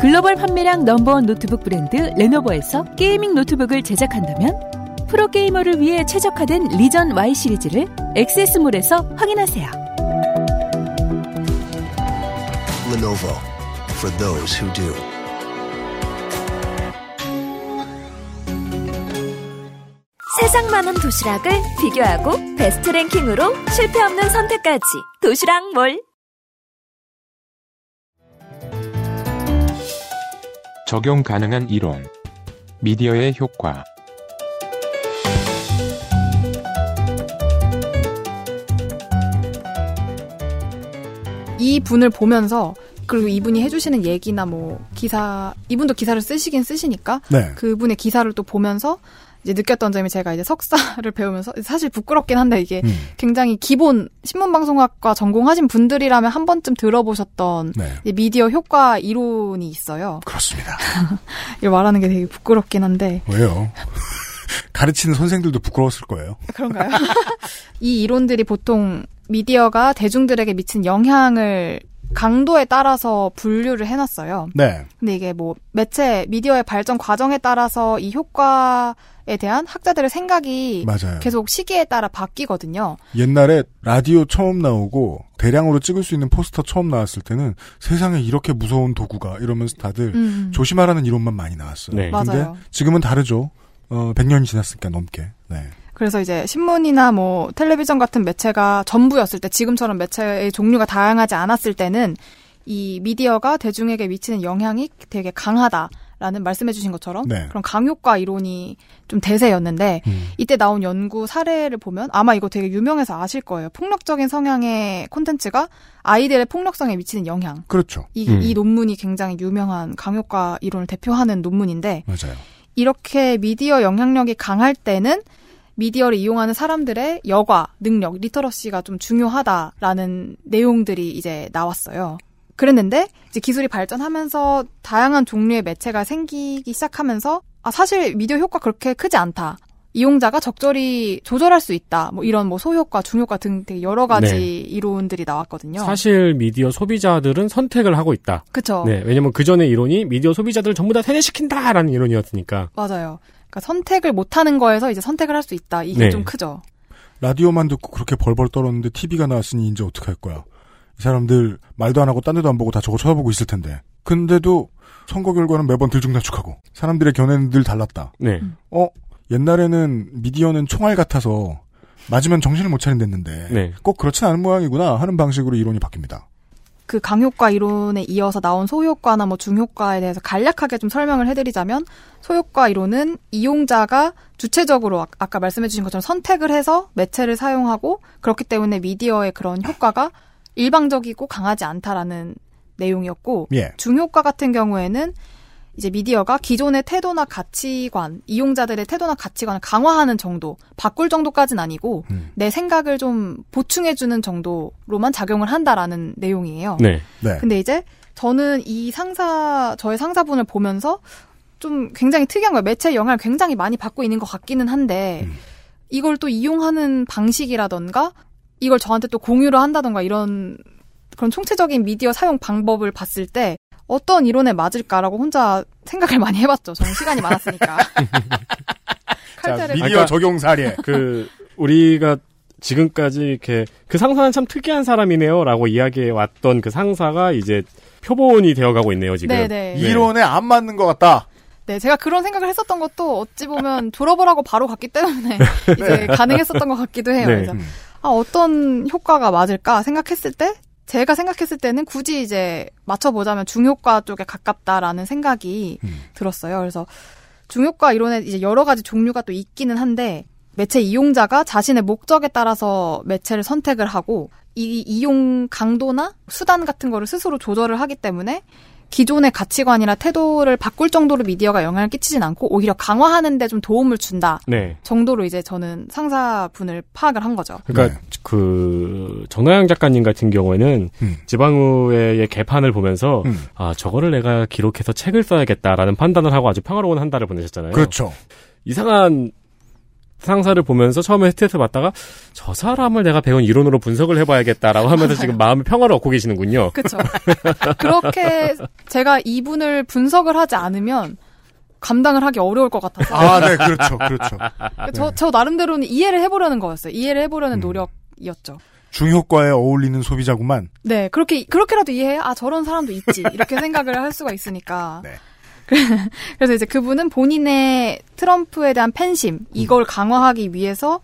Speaker 4: 글로벌 판매량 넘버원 노트북 브랜드 레노버에서 게이밍 노트북을 제작한다면 프로게이머를 위해 최적화된 리전 Y 시리즈를 액세스몰에서 확인하세요.
Speaker 5: Lenovo for those who do.
Speaker 9: 가장 많은 도시락을 비교하고 베스트 랭킹으로 실패 없는 선택까지 도시락 몰.
Speaker 10: 적용 가능한 이론. 미디어의 효과.
Speaker 11: 이 분을 보면서 그리고 이분이 해주시는 얘기나 뭐 기사 이분도 기사를 쓰시긴 쓰시니까
Speaker 2: 네.
Speaker 11: 그분의 기사를 또 보면서 이제 느꼈던 점이 제가 이제 석사를 배우면서 사실 부끄럽긴 한데 이게
Speaker 2: 음.
Speaker 11: 굉장히 기본 신문방송학과 전공하신 분들이라면 한 번쯤 들어보셨던
Speaker 2: 네.
Speaker 11: 미디어 효과 이론이 있어요.
Speaker 2: 그렇습니다. <laughs>
Speaker 11: 이걸 말하는 게 되게 부끄럽긴 한데
Speaker 2: 왜요? <laughs> 가르치는 선생들도 부끄러웠을 거예요.
Speaker 11: 그런가요? <laughs> 이 이론들이 보통 미디어가 대중들에게 미친 영향을 강도에 따라서 분류를 해놨어요.
Speaker 2: 네.
Speaker 11: 근데 이게 뭐 매체 미디어의 발전 과정에 따라서 이 효과에 대한 학자들의 생각이
Speaker 2: 맞아요.
Speaker 11: 계속 시기에 따라 바뀌거든요.
Speaker 2: 옛날에 라디오 처음 나오고 대량으로 찍을 수 있는 포스터 처음 나왔을 때는 세상에 이렇게 무서운 도구가 이러면서 다들
Speaker 11: 음.
Speaker 2: 조심하라는 이론만 많이 나왔어요.
Speaker 3: 네.
Speaker 2: 근데
Speaker 11: 맞아요.
Speaker 2: 지금은 다르죠. 어, 100년이 지났으니까 넘게. 네.
Speaker 11: 그래서 이제 신문이나 뭐 텔레비전 같은 매체가 전부였을 때 지금처럼 매체의 종류가 다양하지 않았을 때는 이 미디어가 대중에게 미치는 영향이 되게 강하다라는 말씀해 주신 것처럼
Speaker 2: 네.
Speaker 11: 그런 강효과 이론이 좀 대세였는데
Speaker 2: 음.
Speaker 11: 이때 나온 연구 사례를 보면 아마 이거 되게 유명해서 아실 거예요. 폭력적인 성향의 콘텐츠가 아이들의 폭력성에 미치는 영향.
Speaker 2: 그렇죠.
Speaker 11: 이,
Speaker 2: 음.
Speaker 11: 이 논문이 굉장히 유명한 강효과 이론을 대표하는 논문인데
Speaker 2: 맞아요.
Speaker 11: 이렇게 미디어 영향력이 강할 때는 미디어를 이용하는 사람들의 여과, 능력, 리터러시가 좀 중요하다라는 내용들이 이제 나왔어요. 그랬는데 이제 기술이 발전하면서 다양한 종류의 매체가 생기기 시작하면서 아 사실 미디어 효과 그렇게 크지 않다. 이용자가 적절히 조절할 수 있다. 뭐 이런 뭐 소효과, 중효과 등 되게 여러 가지
Speaker 3: 네.
Speaker 11: 이론들이 나왔거든요.
Speaker 3: 사실 미디어 소비자들은 선택을 하고 있다.
Speaker 11: 그쵸.
Speaker 3: 네, 왜냐면 그 전에 이론이 미디어 소비자들을 전부 다 세뇌시킨다라는 이론이었으니까.
Speaker 11: 맞아요. 그러니까 선택을 못하는 거에서 이제 선택을 할 수 있다. 이게
Speaker 3: 네.
Speaker 11: 좀 크죠.
Speaker 2: 라디오만 듣고 그렇게 벌벌 떨었는데 TV가 나왔으니 이제 어떡할 거야. 이 사람들 말도 안 하고 딴 데도 안 보고 다 저거 쳐다보고 있을 텐데. 근데도 선거 결과는 매번 들쭉날쭉하고 사람들의 견해는 늘 달랐다.
Speaker 3: 네.
Speaker 2: 어? 옛날에는 미디어는 총알 같아서 맞으면 정신을 못 차린댔는데
Speaker 3: 네.
Speaker 2: 꼭 그렇진 않은 모양이구나 하는 방식으로 이론이 바뀝니다.
Speaker 11: 그 강효과 이론에 이어서 나온 소효과나 뭐 중효과에 대해서 간략하게 좀 설명을 해드리자면 소효과 이론은 이용자가 주체적으로 아- 아까 말씀해주신 것처럼 선택을 해서 매체를 사용하고 그렇기 때문에 미디어의 그런 효과가 일방적이고 강하지 않다라는 내용이었고
Speaker 2: 예.
Speaker 11: 중효과 같은 경우에는 이제 미디어가 기존의 태도나 가치관, 이용자들의 태도나 가치관을 강화하는 정도, 바꿀 정도까지는 아니고 내 생각을 좀 보충해주는 정도로만 작용을 한다라는 내용이에요.
Speaker 3: 네.
Speaker 2: 네.
Speaker 11: 근데 이제 저는 이 상사, 저의 상사분을 보면서 좀 굉장히 특이한 거예요. 매체 영향을 굉장히 많이 받고 있는 것 같기는 한데 이걸 또 이용하는 방식이라던가 이걸 저한테 또 공유를 한다던가 이런 그런 총체적인 미디어 사용 방법을 봤을 때 어떤 이론에 맞을까라고 혼자 생각을 많이 해봤죠. 저는 시간이 많았으니까. <laughs> 칼퇴를
Speaker 2: 미디어 적용 사례.
Speaker 3: 그 우리가 지금까지 이렇게 그 상사는 참 특이한 사람이네요라고 이야기해 왔던 그 상사가 이제 표본이 되어가고 있네요 지금.
Speaker 11: 네네.
Speaker 2: 이론에 안 맞는 것 같다.
Speaker 11: 네, 제가 그런 생각을 했었던 것도 어찌 보면 졸업을 하고 바로 갔기 때문에 <laughs> 이제 가능했었던 것 같기도 해요.
Speaker 3: 네.
Speaker 11: 그래서 아, 어떤 효과가 맞을까 생각했을 때 제가 생각했을 때는 굳이 이제 맞춰보자면 중효과 쪽에 가깝다라는 생각이 들었어요. 그래서 중효과 이론에 이제 여러 가지 종류가 또 있기는 한데 매체 이용자가 자신의 목적에 따라서 매체를 선택을 하고 이 이용 강도나 수단 같은 거를 스스로 조절을 하기 때문에 기존의 가치관이나 태도를 바꿀 정도로 미디어가 영향을 끼치진 않고 오히려 강화하는 데 좀 도움을 준다
Speaker 3: 네.
Speaker 11: 정도로 이제 저는 상사분을 파악을 한 거죠.
Speaker 3: 그러니까 그 정나영 작가님 같은 경우에는
Speaker 2: 음.
Speaker 3: 지방의회의 개판을 보면서 아 저거를 내가 기록해서 책을 써야겠다라는 판단을 하고 아주 평화로운 한 달을 보내셨잖아요.
Speaker 2: 그렇죠.
Speaker 3: 이상한 상사를 보면서 처음에 스트레스 받다가 저 사람을 내가 배운 이론으로 분석을 해봐야겠다라고 하면서 지금 마음의 평화를 얻고 계시는군요.
Speaker 11: 그렇죠. 그렇게 제가 이분을 분석을 하지 않으면 감당을 하기 어려울 것 같아서.
Speaker 2: 아, 네, 그렇죠, 그렇죠.
Speaker 11: 저, 저 나름대로는 이해를 해보려는 거였어요. 이해를 해보려는 노력이었죠.
Speaker 2: 중효과에 어울리는 소비자구만.
Speaker 11: 네, 그렇게, 그렇게라도 이해해. 아, 저런 사람도 있지. 이렇게 생각을 할 수가 있으니까. <laughs> 그래서 이제 그분은 본인의 트럼프에 대한 팬심 이걸 강화하기 위해서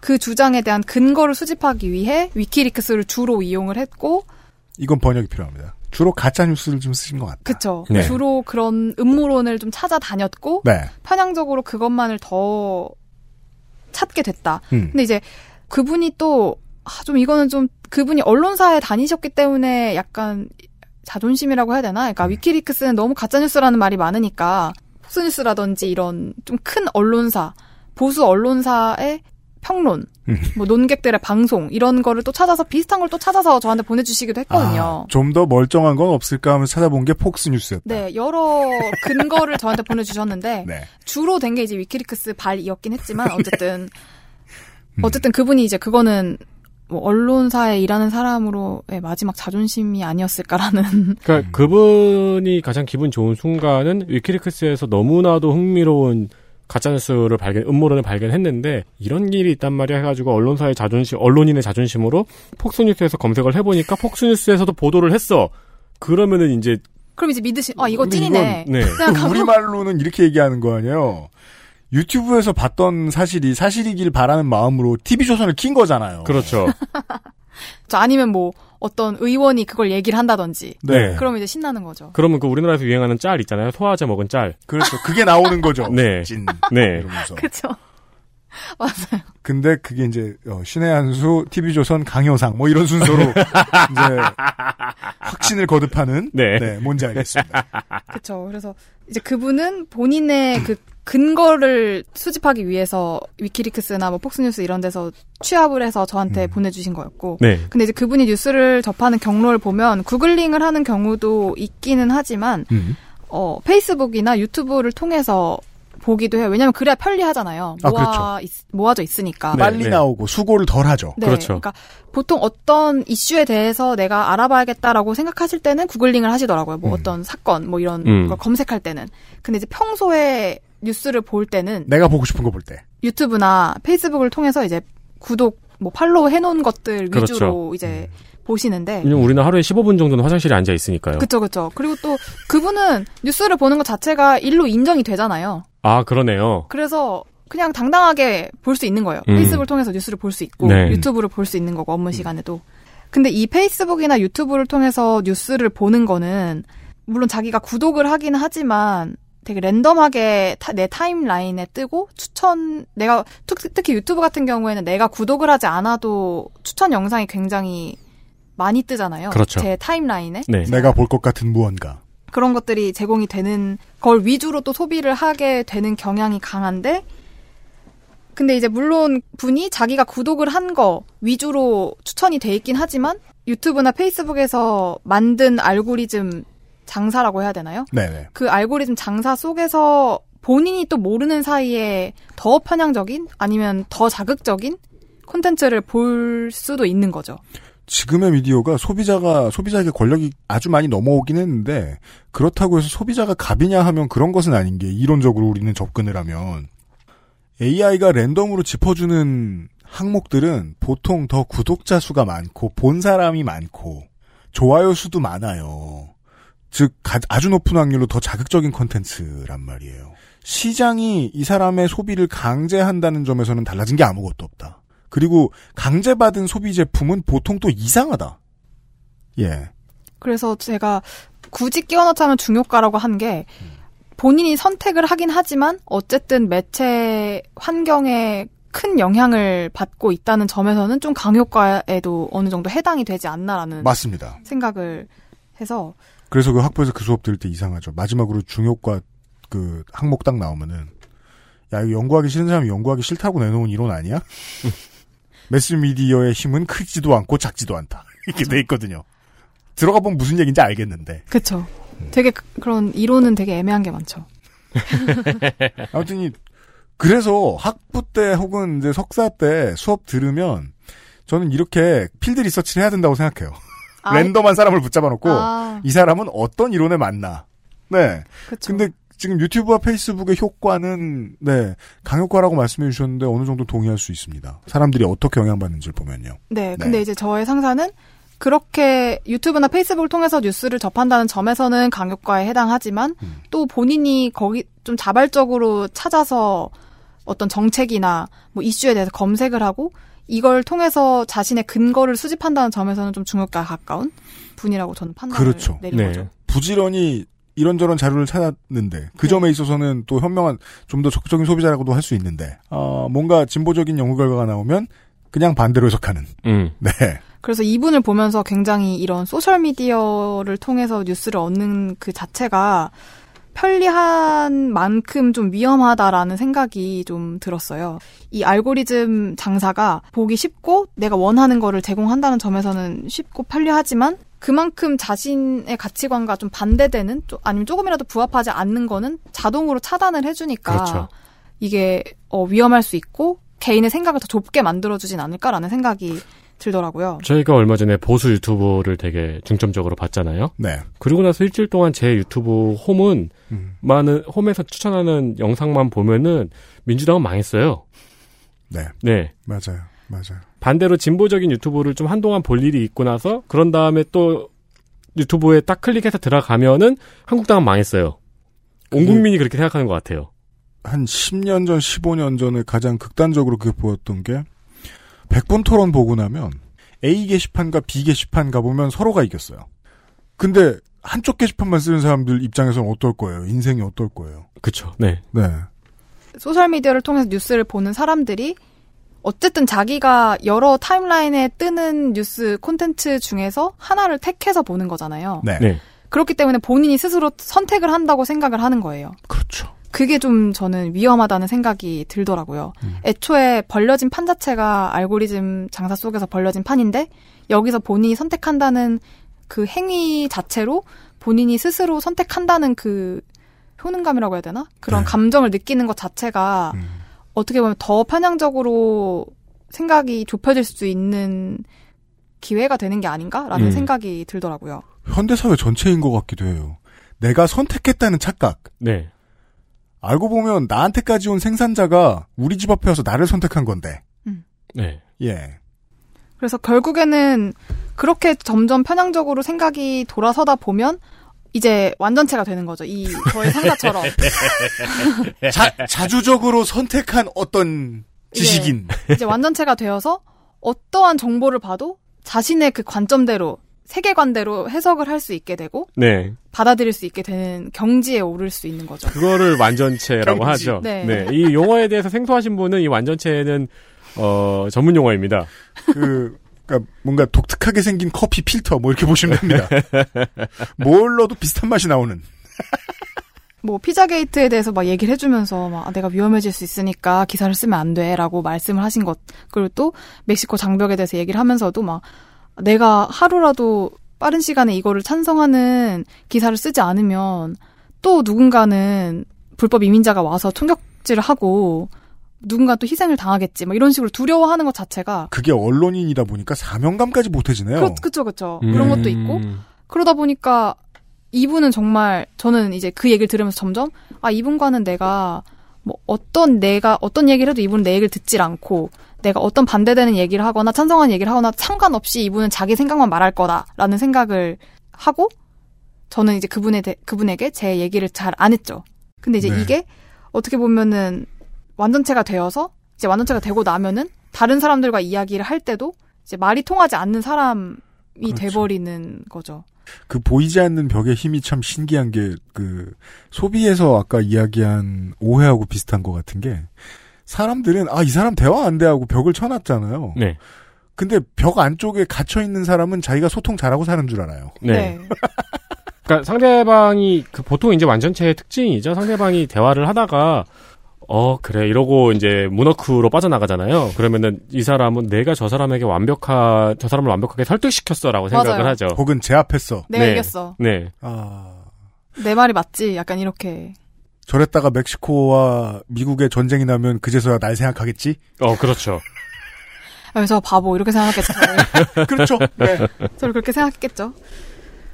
Speaker 11: 그 주장에 대한 근거를 수집하기 위해 위키리크스를 주로 이용을 했고
Speaker 2: 이건 번역이 필요합니다. 주로 가짜 뉴스를 좀 쓰신 것 같다.
Speaker 11: 그쵸.
Speaker 2: 네.
Speaker 11: 주로 그런 음모론을 좀 찾아다녔고
Speaker 2: 네.
Speaker 11: 편향적으로 그것만을 더 찾게 됐다.
Speaker 2: 음.
Speaker 11: 근데 이제 그분이 또, 아, 좀 이거는 좀 그분이 언론사에 다니셨기 때문에 약간 자존심이라고 해야 되나? 그러니까 위키리크스는 너무 가짜뉴스라는 말이 많으니까 폭스뉴스라든지 이런 좀 큰 언론사, 보수 언론사의 평론, 뭐 논객들의 방송 이런 거를 또 찾아서 비슷한 걸 또 찾아서 저한테 보내주시기도 했거든요.
Speaker 2: 좀더 멀쩡한 건 없을까 하면서 찾아본 게 폭스뉴스였다.
Speaker 11: 네, 여러 근거를 저한테 보내주셨는데 <laughs>
Speaker 2: 네.
Speaker 11: 주로 된 게 이제 위키리크스 발이었긴 했지만 <laughs> 어쨌든 어쨌든 그분이 이제 그거는 뭐 언론사에 일하는 사람으로의 마지막 자존심이 아니었을까라는 <laughs>
Speaker 3: 그러니까 그분이 가장 기분 좋은 순간은 위키리크스에서 너무나도 흥미로운 가짜뉴스를 발견, 음모론을 발견했는데 이런 일이 있단 말이야 해가지고 언론사의 자존심, 언론인의 자존심으로 폭스뉴스에서 검색을 해보니까 폭스뉴스에서도 보도를 했어. 그러면은 이제
Speaker 11: 그럼 이제 믿으시 아 이거 찐이네.
Speaker 3: 이건, 네.
Speaker 11: 생각하고
Speaker 2: 우리 말로는 이렇게 얘기하는 거 아니에요. 유튜브에서 봤던 사실이 사실이길 바라는 마음으로 TV조선을 킨 거잖아요.
Speaker 3: 그렇죠.
Speaker 11: 저 <laughs> 아니면 뭐 어떤 의원이 그걸 얘기를 한다든지
Speaker 3: 네.
Speaker 11: 그러면 이제 신나는 거죠.
Speaker 3: 그러면 그 우리나라에서 유행하는 짤 있잖아요. 소화제 먹은 짤.
Speaker 2: 그렇죠. 그게 나오는 거죠. <laughs>
Speaker 3: 네.
Speaker 2: 찐.
Speaker 3: 네.
Speaker 2: 이러면서.
Speaker 11: 그렇죠. <laughs> 맞아요.
Speaker 2: 근데 그게 이제 어, 신의 한수, TV조선 강효상 뭐 이런 순서로 <laughs> 이제 확신을 거듭하는
Speaker 3: 네.
Speaker 2: 뭔지 알겠습니다. <laughs>
Speaker 11: 그렇죠. 그래서 이제 그분은 본인의 <clears throat> 그 근거를 수집하기 위해서 위키리크스나 뭐 폭스뉴스 이런 데서 취합을 해서 저한테 보내주신 거였고.
Speaker 3: 네.
Speaker 11: 근데 이제 그분이 뉴스를 접하는 경로를 보면 구글링을 하는 경우도 있기는 하지만 어 페이스북이나 유튜브를 통해서 보기도 해요. 왜냐면 그래야 편리하잖아요.
Speaker 2: 아,
Speaker 11: 모아 있- 모아져 있으니까.
Speaker 2: 빨리 나오고 수고를 덜 하죠.
Speaker 11: 네, 그러니까 보통 어떤 이슈에 대해서 내가 알아봐야겠다라고 생각하실 때는 구글링을 하시더라고요. 뭐 어떤 사건 뭐 이런
Speaker 2: 음.
Speaker 11: 걸 검색할 때는. 근데 이제 평소에 뉴스를 볼 때는
Speaker 2: 내가 보고 싶은 거 볼 때.
Speaker 11: 유튜브나 페이스북을 통해서 이제 구독 뭐 팔로우 해놓은 것들
Speaker 3: 그렇죠.
Speaker 11: 위주로 이제 보시는데.
Speaker 3: 왜냐면 우리는 하루에 15분 정도는 화장실에 앉아 있으니까요.
Speaker 11: 그쵸 그쵸. 그리고 또 그분은 뉴스를 보는 것 자체가 일로 인정이 되잖아요.
Speaker 3: 아, 그러네요.
Speaker 11: 그래서 그냥 당당하게 볼 수 있는 거예요.
Speaker 3: 음.
Speaker 11: 페이스북을 통해서 뉴스를 볼 수 있고
Speaker 3: 네.
Speaker 11: 유튜브를 볼 수 있는 거고 업무 시간에도. 근데 이 페이스북이나 유튜브를 통해서 뉴스를 보는 거는 물론 자기가 구독을 하긴 하지만 되게 랜덤하게 타- 내 타임라인에 뜨고 추천 내가 특, 특히 유튜브 같은 경우에는 내가 구독을 하지 않아도 추천 영상이 굉장히 많이 뜨잖아요.
Speaker 2: 그렇죠.
Speaker 11: 제 타임라인에.
Speaker 2: 내가 볼 것 같은 무언가.
Speaker 11: 그런 것들이 제공이 되는 걸 위주로 또 소비를 하게 되는 경향이 강한데 근데 이제 물론 분이 자기가 구독을 한 거 위주로 추천이 돼 있긴 하지만 유튜브나 페이스북에서 만든 알고리즘 장사라고 해야 되나요?
Speaker 2: 네네.
Speaker 11: 그 알고리즘 장사 속에서 본인이 또 모르는 사이에 더 편향적인 아니면 더 자극적인 콘텐츠를 볼 수도 있는 거죠.
Speaker 2: 지금의 미디어가 소비자가 소비자에게 권력이 아주 많이 넘어오긴 했는데 그렇다고 해서 소비자가 갑이냐 하면 그런 것은 아닌 게 이론적으로 우리는 접근을 하면 AI가 랜덤으로 짚어주는 항목들은 보통 더 구독자 수가 많고 본 사람이 많고 좋아요 수도 많아요. 즉 가- 아주 높은 확률로 더 자극적인 콘텐츠란 말이에요. 시장이 이 사람의 소비를 강제한다는 점에서는 달라진 게 아무것도 없다. 그리고 강제받은 소비 제품은 보통 또 이상하다. 예.
Speaker 11: 그래서 제가 굳이 끼워 넣자면 중요가라고 한 게 본인이 선택을 하긴 하지만 어쨌든 매체 환경에 큰 영향을 받고 있다는 점에서는 좀 강요가에도 어느 정도 해당이 되지 않나라는
Speaker 2: 맞습니다.
Speaker 11: 생각을 해서
Speaker 2: 그래서 그 학부에서 그 수업 들을 때 이상하죠. 마지막으로 중요과 그 항목 딱 나오면은 야 이거 연구하기 싫은 사람이 연구하기 싫다고 내놓은 이론 아니야? <laughs> 매스미디어의 힘은 크지도 않고 작지도 않다. <laughs> 이렇게 돼 있거든요. 들어가 보면 무슨 얘기인지 알겠는데.
Speaker 11: 그쵸. 되게 그- 그런 이론은 되게 애매한 게 많죠. <laughs>
Speaker 2: 아무튼 이 그래서 학부 때 혹은 이제 석사 때 수업 들으면 저는 이렇게 필드 리서치를 해야 된다고 생각해요.
Speaker 11: 아, <laughs>
Speaker 2: 랜덤한 사람을 붙잡아 놓고
Speaker 11: 아.
Speaker 2: 이 사람은 어떤 이론에 맞나. 네.
Speaker 11: 그쵸.
Speaker 2: 근데 지금 유튜브와 페이스북의 효과는 네 강효과라고 말씀해 주셨는데 어느 정도 동의할 수 있습니다. 사람들이 어떻게 영향받는지를 보면요.
Speaker 11: 네, 근데 이제 저의 상사는 그렇게 유튜브나 페이스북을 통해서 뉴스를 접한다는 점에서는 강요과에 해당하지만 또 본인이 거기 좀 자발적으로 찾아서 어떤 정책이나 뭐 이슈에 대해서 검색을 하고 이걸 통해서 자신의 근거를 수집한다는 점에서는 좀 중요과에 가까운 분이라고 저는 판단을
Speaker 2: 그렇죠.
Speaker 11: 내린
Speaker 3: 네.
Speaker 11: 거죠.
Speaker 2: 부지런히 이런저런 자료를 찾았는데 그 점에 있어서는 또 현명한 좀 더 적극적인 소비자라고도 할 수 있는데 어, 뭔가 진보적인 연구 결과가 나오면 그냥 반대로 해석하는.
Speaker 3: 음. <laughs>
Speaker 2: 네.
Speaker 11: 그래서 이분을 보면서 굉장히 이런 소셜 미디어를 통해서 뉴스를 얻는 그 자체가 편리한 만큼 좀 위험하다라는 생각이 좀 들었어요. 이 알고리즘 장사가 보기 쉽고 내가 원하는 거를 제공한다는 점에서는 쉽고 편리하지만 그만큼 자신의 가치관과 좀 반대되는 좀- 아니면 조금이라도 부합하지 않는 거는 자동으로 차단을 해주니까
Speaker 3: 그렇죠.
Speaker 11: 이게 어, 위험할 수 있고 개인의 생각을 더 좁게 만들어주진 않을까라는 생각이 들더라고요.
Speaker 3: 저희가 얼마 전에 보수 유튜브를 되게 중점적으로 봤잖아요.
Speaker 2: 네.
Speaker 3: 그리고 나서 일주일 동안 제 유튜브 홈은
Speaker 2: 음.
Speaker 3: 많은 홈에서 추천하는 영상만 보면은 민주당은 망했어요.
Speaker 2: 네.
Speaker 3: 네.
Speaker 2: 맞아요. 맞아요.
Speaker 3: 반대로 진보적인 유튜브를 좀 한동안 볼 일이 있고 나서 그런 다음에 또 유튜브에 딱 클릭해서 들어가면은 한국당은 망했어요. 온 국민이 그렇게 생각하는 것 같아요.
Speaker 2: 한 10년 전, 15년 전에 가장 극단적으로 그게 보였던 게 100분 토론 보고 나면 A 게시판과 B 게시판 가보면 서로가 이겼어요. 근데 한쪽 게시판만 쓰는 사람들 입장에서는 어떨 거예요? 인생이 어떨 거예요?
Speaker 3: 그쵸. 네.
Speaker 2: 네.
Speaker 11: 소셜미디어를 통해서 뉴스를 보는 사람들이 어쨌든 자기가 여러 타임라인에 뜨는 뉴스 콘텐츠 중에서 하나를 택해서 보는 거잖아요.
Speaker 2: 네.
Speaker 11: 그렇기 때문에 본인이 스스로 선택을 한다고 생각을 하는 거예요.
Speaker 2: 그렇죠.
Speaker 11: 그게 좀 저는 위험하다는 생각이 들더라고요.
Speaker 2: 음.
Speaker 11: 애초에 벌려진 판 자체가 알고리즘 장사 속에서 벌려진 판인데 여기서 본인이 선택한다는 그 행위 자체로 본인이 스스로 선택한다는 그 효능감이라고 해야 되나? 그런
Speaker 2: 네.
Speaker 11: 감정을 느끼는 것 자체가
Speaker 2: 음.
Speaker 11: 어떻게 보면 더 편향적으로 생각이 좁혀질 수 있는 기회가 되는 게 아닌가라는
Speaker 2: 음.
Speaker 11: 생각이 들더라고요.
Speaker 2: 현대사회 전체인 것 같기도 해요. 내가 선택했다는 착각.
Speaker 3: 네.
Speaker 2: 알고 보면 나한테까지 온 생산자가 우리 집 앞에 와서 나를 선택한 건데.
Speaker 3: 네.
Speaker 2: 예.
Speaker 11: 그래서 결국에는 그렇게 점점 편향적으로 생각이 돌아서다 보면 이제 완전체가 되는 거죠. 이 저의 상사처럼. <laughs>
Speaker 2: 자, 자주적으로 선택한 어떤 지식인.
Speaker 11: 이제 완전체가 되어서 어떠한 정보를 봐도 자신의 그 관점대로 세계관대로 해석을 할 수 있게 되고
Speaker 3: 네.
Speaker 11: 받아들일 수 있게 되는 경지에 오를 수 있는 거죠.
Speaker 3: 그거를 완전체라고. 하죠.
Speaker 11: 네.
Speaker 3: 네. 이 용어에 대해서 생소하신 분은 이 완전체는 어, 전문 용어입니다.
Speaker 2: 그, 그니까 뭔가 독특하게 생긴 커피 필터 뭐 이렇게 보시면 됩니다. <laughs> 뭘 넣어도 비슷한 맛이 나오는.
Speaker 11: 뭐 피자 게이트에 대해서 막 얘기를 해주면서 막 아, 내가 위험해질 수 있으니까 기사를 쓰면 안 돼라고 말씀을 하신 것 그리고 또 멕시코 장벽에 대해서 얘기를 하면서도 막 내가 하루라도 빠른 시간에 이거를 찬성하는 기사를 쓰지 않으면 또 누군가는 불법 이민자가 와서 총격질을 하고 누군가 또 희생을 당하겠지 막 이런 식으로 두려워하는 것 자체가
Speaker 2: 그게 언론인이다 보니까 사명감까지 못해지네요.
Speaker 11: 그, 그쵸 그쵸
Speaker 2: 음.
Speaker 11: 그런 것도 있고 그러다 보니까 이분은 정말 저는 이제 그 얘기를 들으면서 점점 아 이분과는 내가 뭐 어떤 내가 어떤 얘기를 해도 이분은 내 얘기를 듣질 않고 내가 어떤 반대되는 얘기를 하거나 찬성하는 얘기를 하거나 상관없이 이분은 자기 생각만 말할 거다라는 생각을 하고 저는 이제 그분에 대, 그분에게 제 얘기를 잘 안 했죠. 근데 이제
Speaker 13: 네.
Speaker 11: 이게 어떻게 보면은 완전체가 되어서 이제 완전체가 되고 나면은 다른 사람들과 이야기를 할 때도 이제 말이 통하지 않는 사람이 돼버리는 거죠.
Speaker 2: 그 보이지 않는 벽의 힘이 참 신기한 게 그 소비에서 아까 이야기한 오해하고 비슷한 것 같은 게 사람들은 아 이 사람 대화 안 돼 하고 벽을 쳐놨잖아요.
Speaker 3: 네.
Speaker 2: 근데 벽 안쪽에 갇혀 있는 사람은 자기가 소통 잘하고 사는 줄 알아요.
Speaker 3: 네. 그러니까 상대방이 그 보통 이제 완전체의 특징이죠. 상대방이 대화를 하다가 어 그래 이러고 이제 문어크로 빠져나가잖아요. 그러면은 이 사람은 내가 저 사람에게 완벽한 저 사람을 완벽하게 설득시켰어라고 생각을
Speaker 11: 맞아요.
Speaker 3: 하죠.
Speaker 2: 혹은 제압했어.
Speaker 11: 내가 이겼어.
Speaker 3: 네.
Speaker 2: 아
Speaker 11: 내 말이 맞지? 약간 이렇게.
Speaker 2: 저랬다가 멕시코와 미국의 전쟁이 나면 그제서야 날 생각하겠지?
Speaker 3: 어 그렇죠.
Speaker 11: 그래서 바보 이렇게 생각했죠. <laughs>
Speaker 2: 그렇죠. 네.
Speaker 11: 저를 그렇게 생각했겠죠.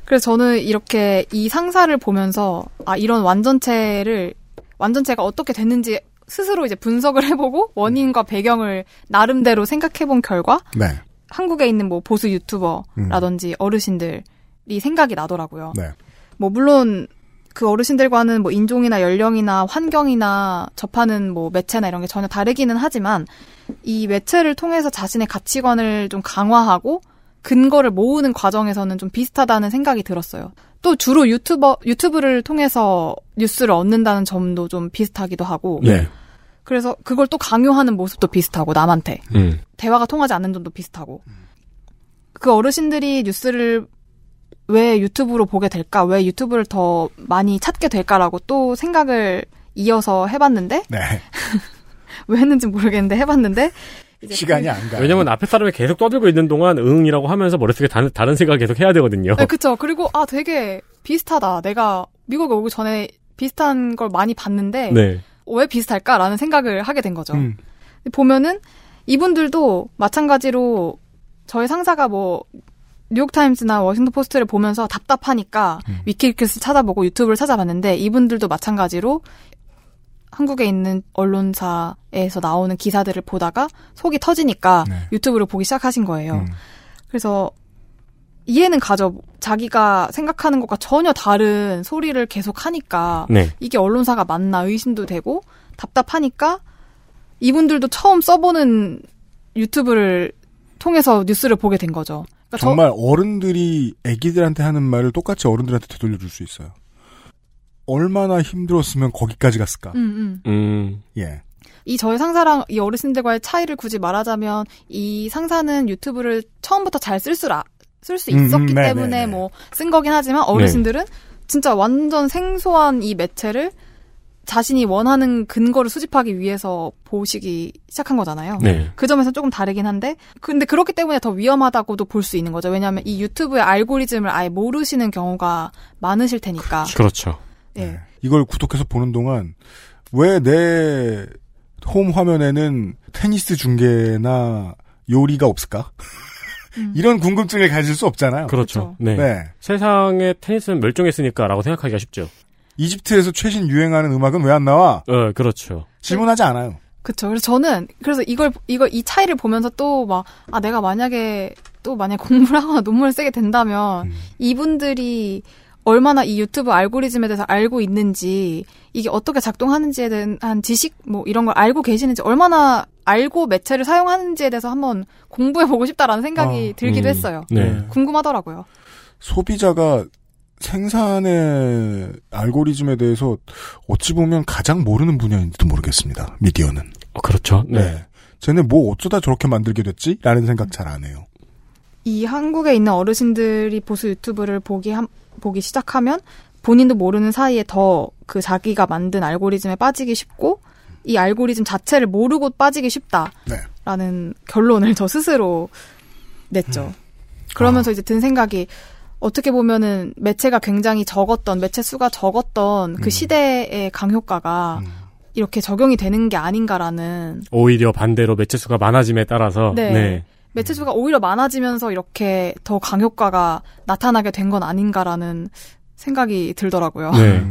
Speaker 11: 그래서 저는 이렇게 이 상사를 보면서 아 이런 완전체를 완전체가 어떻게 됐는지 스스로 이제 분석을 해보고 원인과 배경을 나름대로 생각해본 결과
Speaker 2: 네.
Speaker 11: 한국에 있는 뭐 보수 유튜버라든지 어르신들이 생각이 나더라고요.
Speaker 2: 네.
Speaker 11: 뭐 물론 그 어르신들과는 뭐 인종이나 연령이나 환경이나 접하는 뭐 매체나 이런 게 전혀 다르기는 하지만 이 매체를 통해서 자신의 가치관을 좀 강화하고 근거를 모으는 과정에서는 좀 비슷하다는 생각이 들었어요. 또 주로 유튜버 유튜브를 통해서 뉴스를 얻는다는 점도 좀 비슷하기도 하고.
Speaker 3: 네.
Speaker 11: 그래서 그걸 또 강요하는 모습도 비슷하고 남한테
Speaker 3: 음.
Speaker 11: 대화가 통하지 않는 점도 비슷하고. 그 어르신들이 뉴스를 왜 유튜브로 보게 될까? 왜 유튜브를 더 많이 찾게 될까라고 또 생각을 이어서 해봤는데
Speaker 2: 네. <laughs>
Speaker 11: 왜 했는지 모르겠는데 해봤는데
Speaker 2: 시간이 안 가요.
Speaker 3: 왜냐면 앞에 사람이 계속 떠들고 있는 동안 응이라고 하면서 머릿속에 다른, 다른 생각 계속 해야 되거든요.
Speaker 11: 네, 그쵸. 그리고, 아, 되게 비슷하다. 내가 미국에 오기 전에 비슷한 걸 많이 봤는데,
Speaker 3: 네.
Speaker 11: 왜 비슷할까라는 생각을 하게 된 거죠.
Speaker 2: 음.
Speaker 11: 보면은, 이분들도 마찬가지로 저희 상사가 뭐, 뉴욕타임즈나 워싱턴 포스트를 보면서 답답하니까 위키리크스 찾아보고 유튜브를 찾아봤는데, 이분들도 마찬가지로 한국에 있는 언론사에서 나오는 기사들을 보다가 속이 터지니까 유튜브를 보기 시작하신 거예요. 그래서 이해는 가죠. 자기가 생각하는 것과 전혀 다른 소리를 계속 하니까
Speaker 3: 네.
Speaker 11: 이게 언론사가 맞나 의심도 되고 답답하니까 이분들도 처음 써보는 유튜브를 통해서 뉴스를 보게 된 거죠. 그러니까 저-
Speaker 2: 정말 어른들이 아기들한테 하는 말을 똑같이 어른들한테 되돌려줄 수 있어요. 얼마나 힘들었으면 거기까지 갔을까?
Speaker 11: 음, 음.
Speaker 3: 음.
Speaker 2: 예.
Speaker 11: 이 저희 상사랑 이 어르신들과의 차이를 굳이 말하자면 이 상사는 유튜브를 처음부터 잘 쓸 수 쓸수
Speaker 2: 음, 음,
Speaker 11: 있었기
Speaker 2: 네,
Speaker 11: 때문에
Speaker 2: 네, 네.
Speaker 11: 뭐쓴 거긴 하지만 어르신들은 진짜 완전 생소한 이 매체를 자신이 원하는 근거를 수집하기 위해서 보시기 시작한 거잖아요.
Speaker 3: 네.
Speaker 11: 그 점에서 조금 다르긴 한데, 근데 그렇기 때문에 더 위험하다고도 볼 수 있는 거죠. 왜냐하면 이 유튜브의 알고리즘을 아예 모르시는 경우가 많으실 테니까.
Speaker 3: 그렇죠.
Speaker 11: 예.
Speaker 2: 이걸 구독해서 보는 동안 왜 내 홈 화면에는 테니스 중계나 요리가 없을까? <laughs> 이런 궁금증을 가질 수 없잖아요.
Speaker 3: 그렇죠. 네.
Speaker 2: 네.
Speaker 3: 세상에 테니스는 멸종했으니까라고 생각하기가 쉽죠.
Speaker 2: 이집트에서 최신 유행하는 음악은 왜 안 나와?
Speaker 3: 어, 그렇죠.
Speaker 2: 질문하지 않아요.
Speaker 11: 그쵸. 그래서 저는, 그래서 이걸, 이거, 이 차이를 보면서 또 막, 아, 내가 만약에, 또 만약에 <laughs> 공부를 하거나 논문을 쓰게 된다면, 이분들이 얼마나 이 유튜브 알고리즘에 대해서 알고 있는지, 이게 어떻게 작동하는지에 대한 지식, 뭐, 이런 걸 알고 계시는지, 얼마나 알고 매체를 사용하는지에 대해서 한번 공부해 보고 싶다라는 생각이
Speaker 2: 아,
Speaker 11: 들기도
Speaker 2: 음,
Speaker 11: 했어요.
Speaker 2: 네.
Speaker 11: 궁금하더라고요.
Speaker 2: 소비자가 생산의 알고리즘에 대해서 어찌 보면 가장 모르는 분야인지도 모르겠습니다. 미디어는.
Speaker 3: 그렇죠.
Speaker 2: 네. 쟤네 뭐 어쩌다 저렇게 만들게 됐지? 라는 생각 잘 안 해요.
Speaker 11: 이 한국에 있는 어르신들이 보수 유튜브를 보기 함- 보기 시작하면 본인도 모르는 사이에 더 그 자기가 만든 알고리즘에 빠지기 쉽고 이 알고리즘 자체를 모르고 빠지기 쉽다라는 결론을 저 스스로 냈죠. 그러면서 이제 든 생각이 어떻게 보면은 매체가 굉장히 적었던 매체 수가 적었던 그 시대의 강효과가 이렇게 적용이 되는 게 아닌가라는
Speaker 3: 오히려 반대로 매체 수가 많아짐에 따라서
Speaker 11: 네.
Speaker 3: 네.
Speaker 11: 매체 수가 오히려 많아지면서 이렇게 더 강효과가 나타나게 된 건 아닌가라는 생각이 들더라고요.
Speaker 3: 네.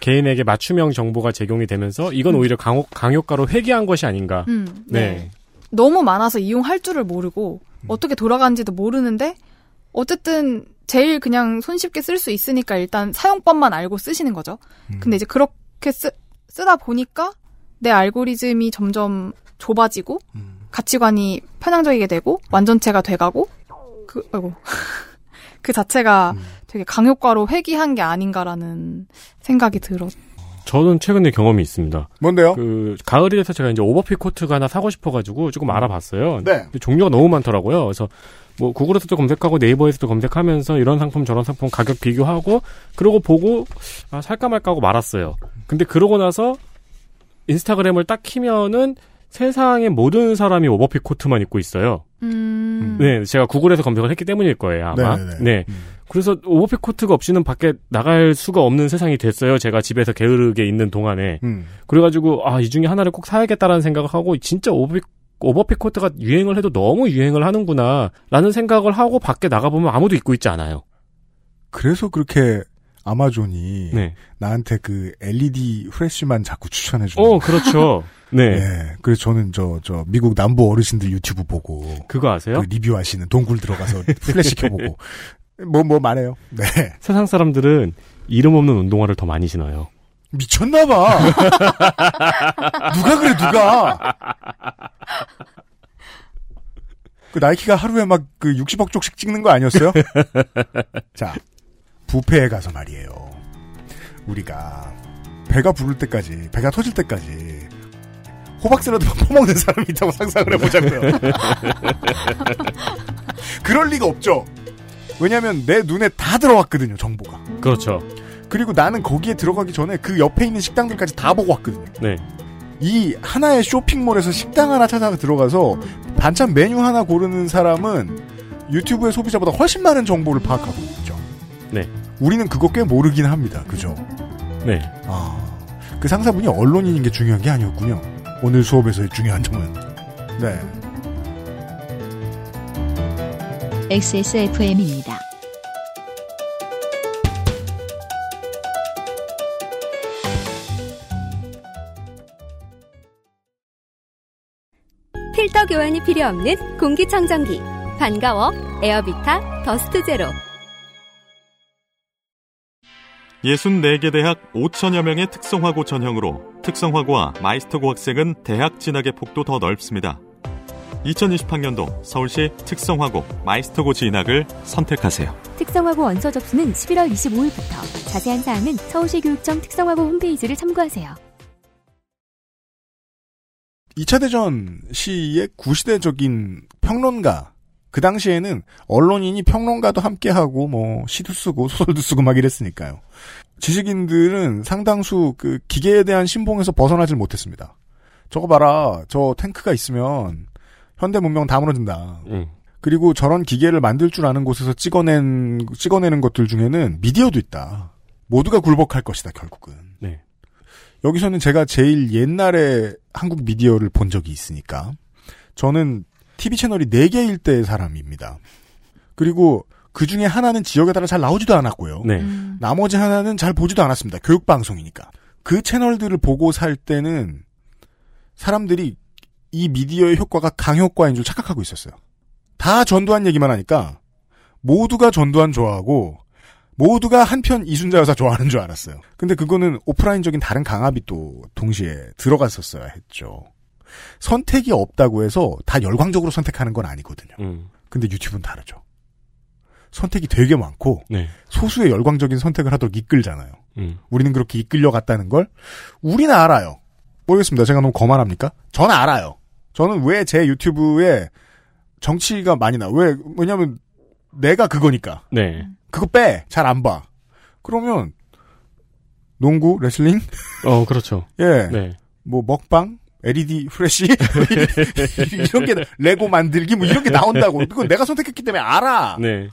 Speaker 3: 개인에게 맞춤형 정보가 제공이 되면서 이건 오히려 강호, 강효과로 회귀한 것이 아닌가.
Speaker 11: 음,
Speaker 3: 네.
Speaker 11: 너무 많아서 이용할 줄을 모르고 어떻게 돌아가는지도 모르는데 어쨌든 제일 그냥 손쉽게 쓸 수 있으니까 일단 사용법만 알고 쓰시는 거죠. 근데 이제 그렇게 쓰, 쓰다 보니까 내 알고리즘이 점점 좁아지고 가치관이 편향적이게 되고 완전체가 돼가고 그 아이고 <laughs> 그 자체가 되게 강효과로 회귀한 게 아닌가라는 생각이 들어.
Speaker 3: 저는 최근에 경험이 있습니다.
Speaker 2: 뭔데요?
Speaker 3: 그 가을이 돼서 제가 이제 오버핏 코트가 하나 사고 싶어가지고 조금 알아봤어요.
Speaker 2: 네.
Speaker 3: 근데 종류가 너무 많더라고요. 그래서 뭐 구글에서도 검색하고 네이버에서도 검색하면서 이런 상품 저런 상품 가격 비교하고 그러고 보고 아 살까 말까 하고 말았어요. 근데 그러고 나서 인스타그램을 딱 키면은 세상의 모든 사람이 오버핏 코트만 입고 있어요.
Speaker 11: 음.
Speaker 3: 네, 제가 구글에서 검색을 했기 때문일 거예요, 아마.
Speaker 2: 네네네.
Speaker 3: 네. 그래서 오버핏 코트가 없이는 밖에 나갈 수가 없는 세상이 됐어요. 제가 집에서 게으르게 있는 동안에.
Speaker 2: 음.
Speaker 3: 그래가지고, 아, 이 중에 하나를 꼭 사야겠다라는 생각을 하고, 진짜 오버핏, 오버핏 코트가 유행을 해도 너무 유행을 하는구나, 라는 생각을 하고 밖에 나가보면 아무도 입고 있지 않아요.
Speaker 2: 그래서 그렇게 아마존이
Speaker 3: 네.
Speaker 2: 나한테 그 LED 후레쉬만 자꾸 추천해 주는
Speaker 3: 어, 그렇죠. <laughs> 네.
Speaker 2: 예. 그래서 저는 저, 저, 미국 남부 어르신들 유튜브 보고.
Speaker 3: 그거 아세요?
Speaker 2: 그 리뷰하시는 동굴 들어가서 <laughs> 플래시 켜보고. 뭐, 뭐 말해요. 네.
Speaker 3: 세상 사람들은 이름 없는 운동화를 더 많이 신어요.
Speaker 2: 미쳤나봐. 누가 그래, 누가. 그 나이키가 하루에 막 그 60억 쪽씩 찍는 거 아니었어요? 자, 부페에 가서 말이에요. 우리가 배가 부를 때까지, 배가 터질 때까지 호박샐러드 <laughs> 퍼먹는 사람이 있다고 상상을 해보자고요. <laughs> 그럴 리가 없죠. 왜냐하면 내 눈에 다 들어왔거든요, 정보가.
Speaker 3: 그렇죠.
Speaker 2: 그리고 나는 거기에 들어가기 전에 그 옆에 있는 식당들까지 다 보고 왔거든요.
Speaker 3: 네.
Speaker 2: 이 하나의 쇼핑몰에서 식당 하나 찾아가 들어가서 반찬 메뉴 하나 고르는 사람은 유튜브의 소비자보다 훨씬 많은 정보를 파악하고 있죠.
Speaker 3: 네.
Speaker 2: 우리는 그거 꽤 모르긴 합니다. 그죠?
Speaker 3: 네.
Speaker 2: 아, 그 상사분이 언론인인 게 중요한 게 아니었군요. 오늘 수업에서의 중요한 점은. 네.
Speaker 1: XSFM입니다.
Speaker 12: 필터 교환이 필요 없는 공기청정기. 반가워. 에어비타 더스트 제로.
Speaker 8: 64개 대학 5천여 명의 특성화고 전형으로 특성화고와 마이스터고 학생은 대학 진학의 폭도 더 넓습니다. 2020학년도 서울시 특성화고 마이스터고 진학을 선택하세요.
Speaker 7: 특성화고 원서 접수는 11월 25일부터. 자세한 사항은 서울시 교육청 특성화고 홈페이지를 참고하세요.
Speaker 2: 2차 대전 시의 구시대적인 평론가. 그 당시에는 언론인이 평론가도 함께하고 뭐 시도 쓰고 소설도 쓰고 막 이랬으니까요. 지식인들은 상당수 그 기계에 대한 신봉에서 벗어나질 못했습니다. 저거 봐라. 저 탱크가 있으면 현대 문명 다 무너진다.
Speaker 3: 음.
Speaker 2: 그리고 저런 기계를 만들 줄 아는 곳에서 찍어낸 찍어내는 것들 중에는 미디어도 있다. 모두가 굴복할 것이다 결국은.
Speaker 3: 네.
Speaker 2: 여기서는 제가 제일 옛날에 한국 미디어를 본 적이 있으니까 저는 TV 채널이 4개일 때의 사람입니다. 그리고 그 중에 하나는 지역에 따라 잘 나오지도 않았고요.
Speaker 3: 네.
Speaker 2: 나머지 하나는 잘 보지도 않았습니다. 교육방송이니까. 그 채널들을 보고 살 때는 사람들이 이 미디어의 효과가 강효과인 줄 착각하고 있었어요. 다 전두환 얘기만 하니까 모두가 전두환 좋아하고 모두가 한편 이순자 여사 좋아하는 줄 알았어요. 근데 그거는 오프라인적인 다른 강압이 또 동시에 들어갔었어야 했죠. 선택이 없다고 해서 다 열광적으로 선택하는 건 아니거든요.
Speaker 3: 음.
Speaker 2: 근데 유튜브는 다르죠. 선택이 되게 많고
Speaker 3: 네.
Speaker 2: 소수의 열광적인 선택을 하도록 이끌잖아요.
Speaker 3: 음.
Speaker 2: 우리는 그렇게 이끌려 갔다는 걸 우리는 알아요. 모르겠습니다. 제가 너무 거만합니까? 저는 알아요. 저는 왜 제 유튜브에 정치가 많이 나? 왜 왜냐면 내가 그거니까.
Speaker 3: 네.
Speaker 2: 그거 빼. 잘 안 봐. 그러면 농구, 레슬링,
Speaker 3: 어, 그렇죠. <laughs>
Speaker 2: 예,
Speaker 3: 네.
Speaker 2: 뭐 먹방, LED 프레시 <laughs> 이런 게 레고 만들기 뭐 이런 게 나온다고. 그건 내가 선택했기 때문에 알아.
Speaker 3: 네.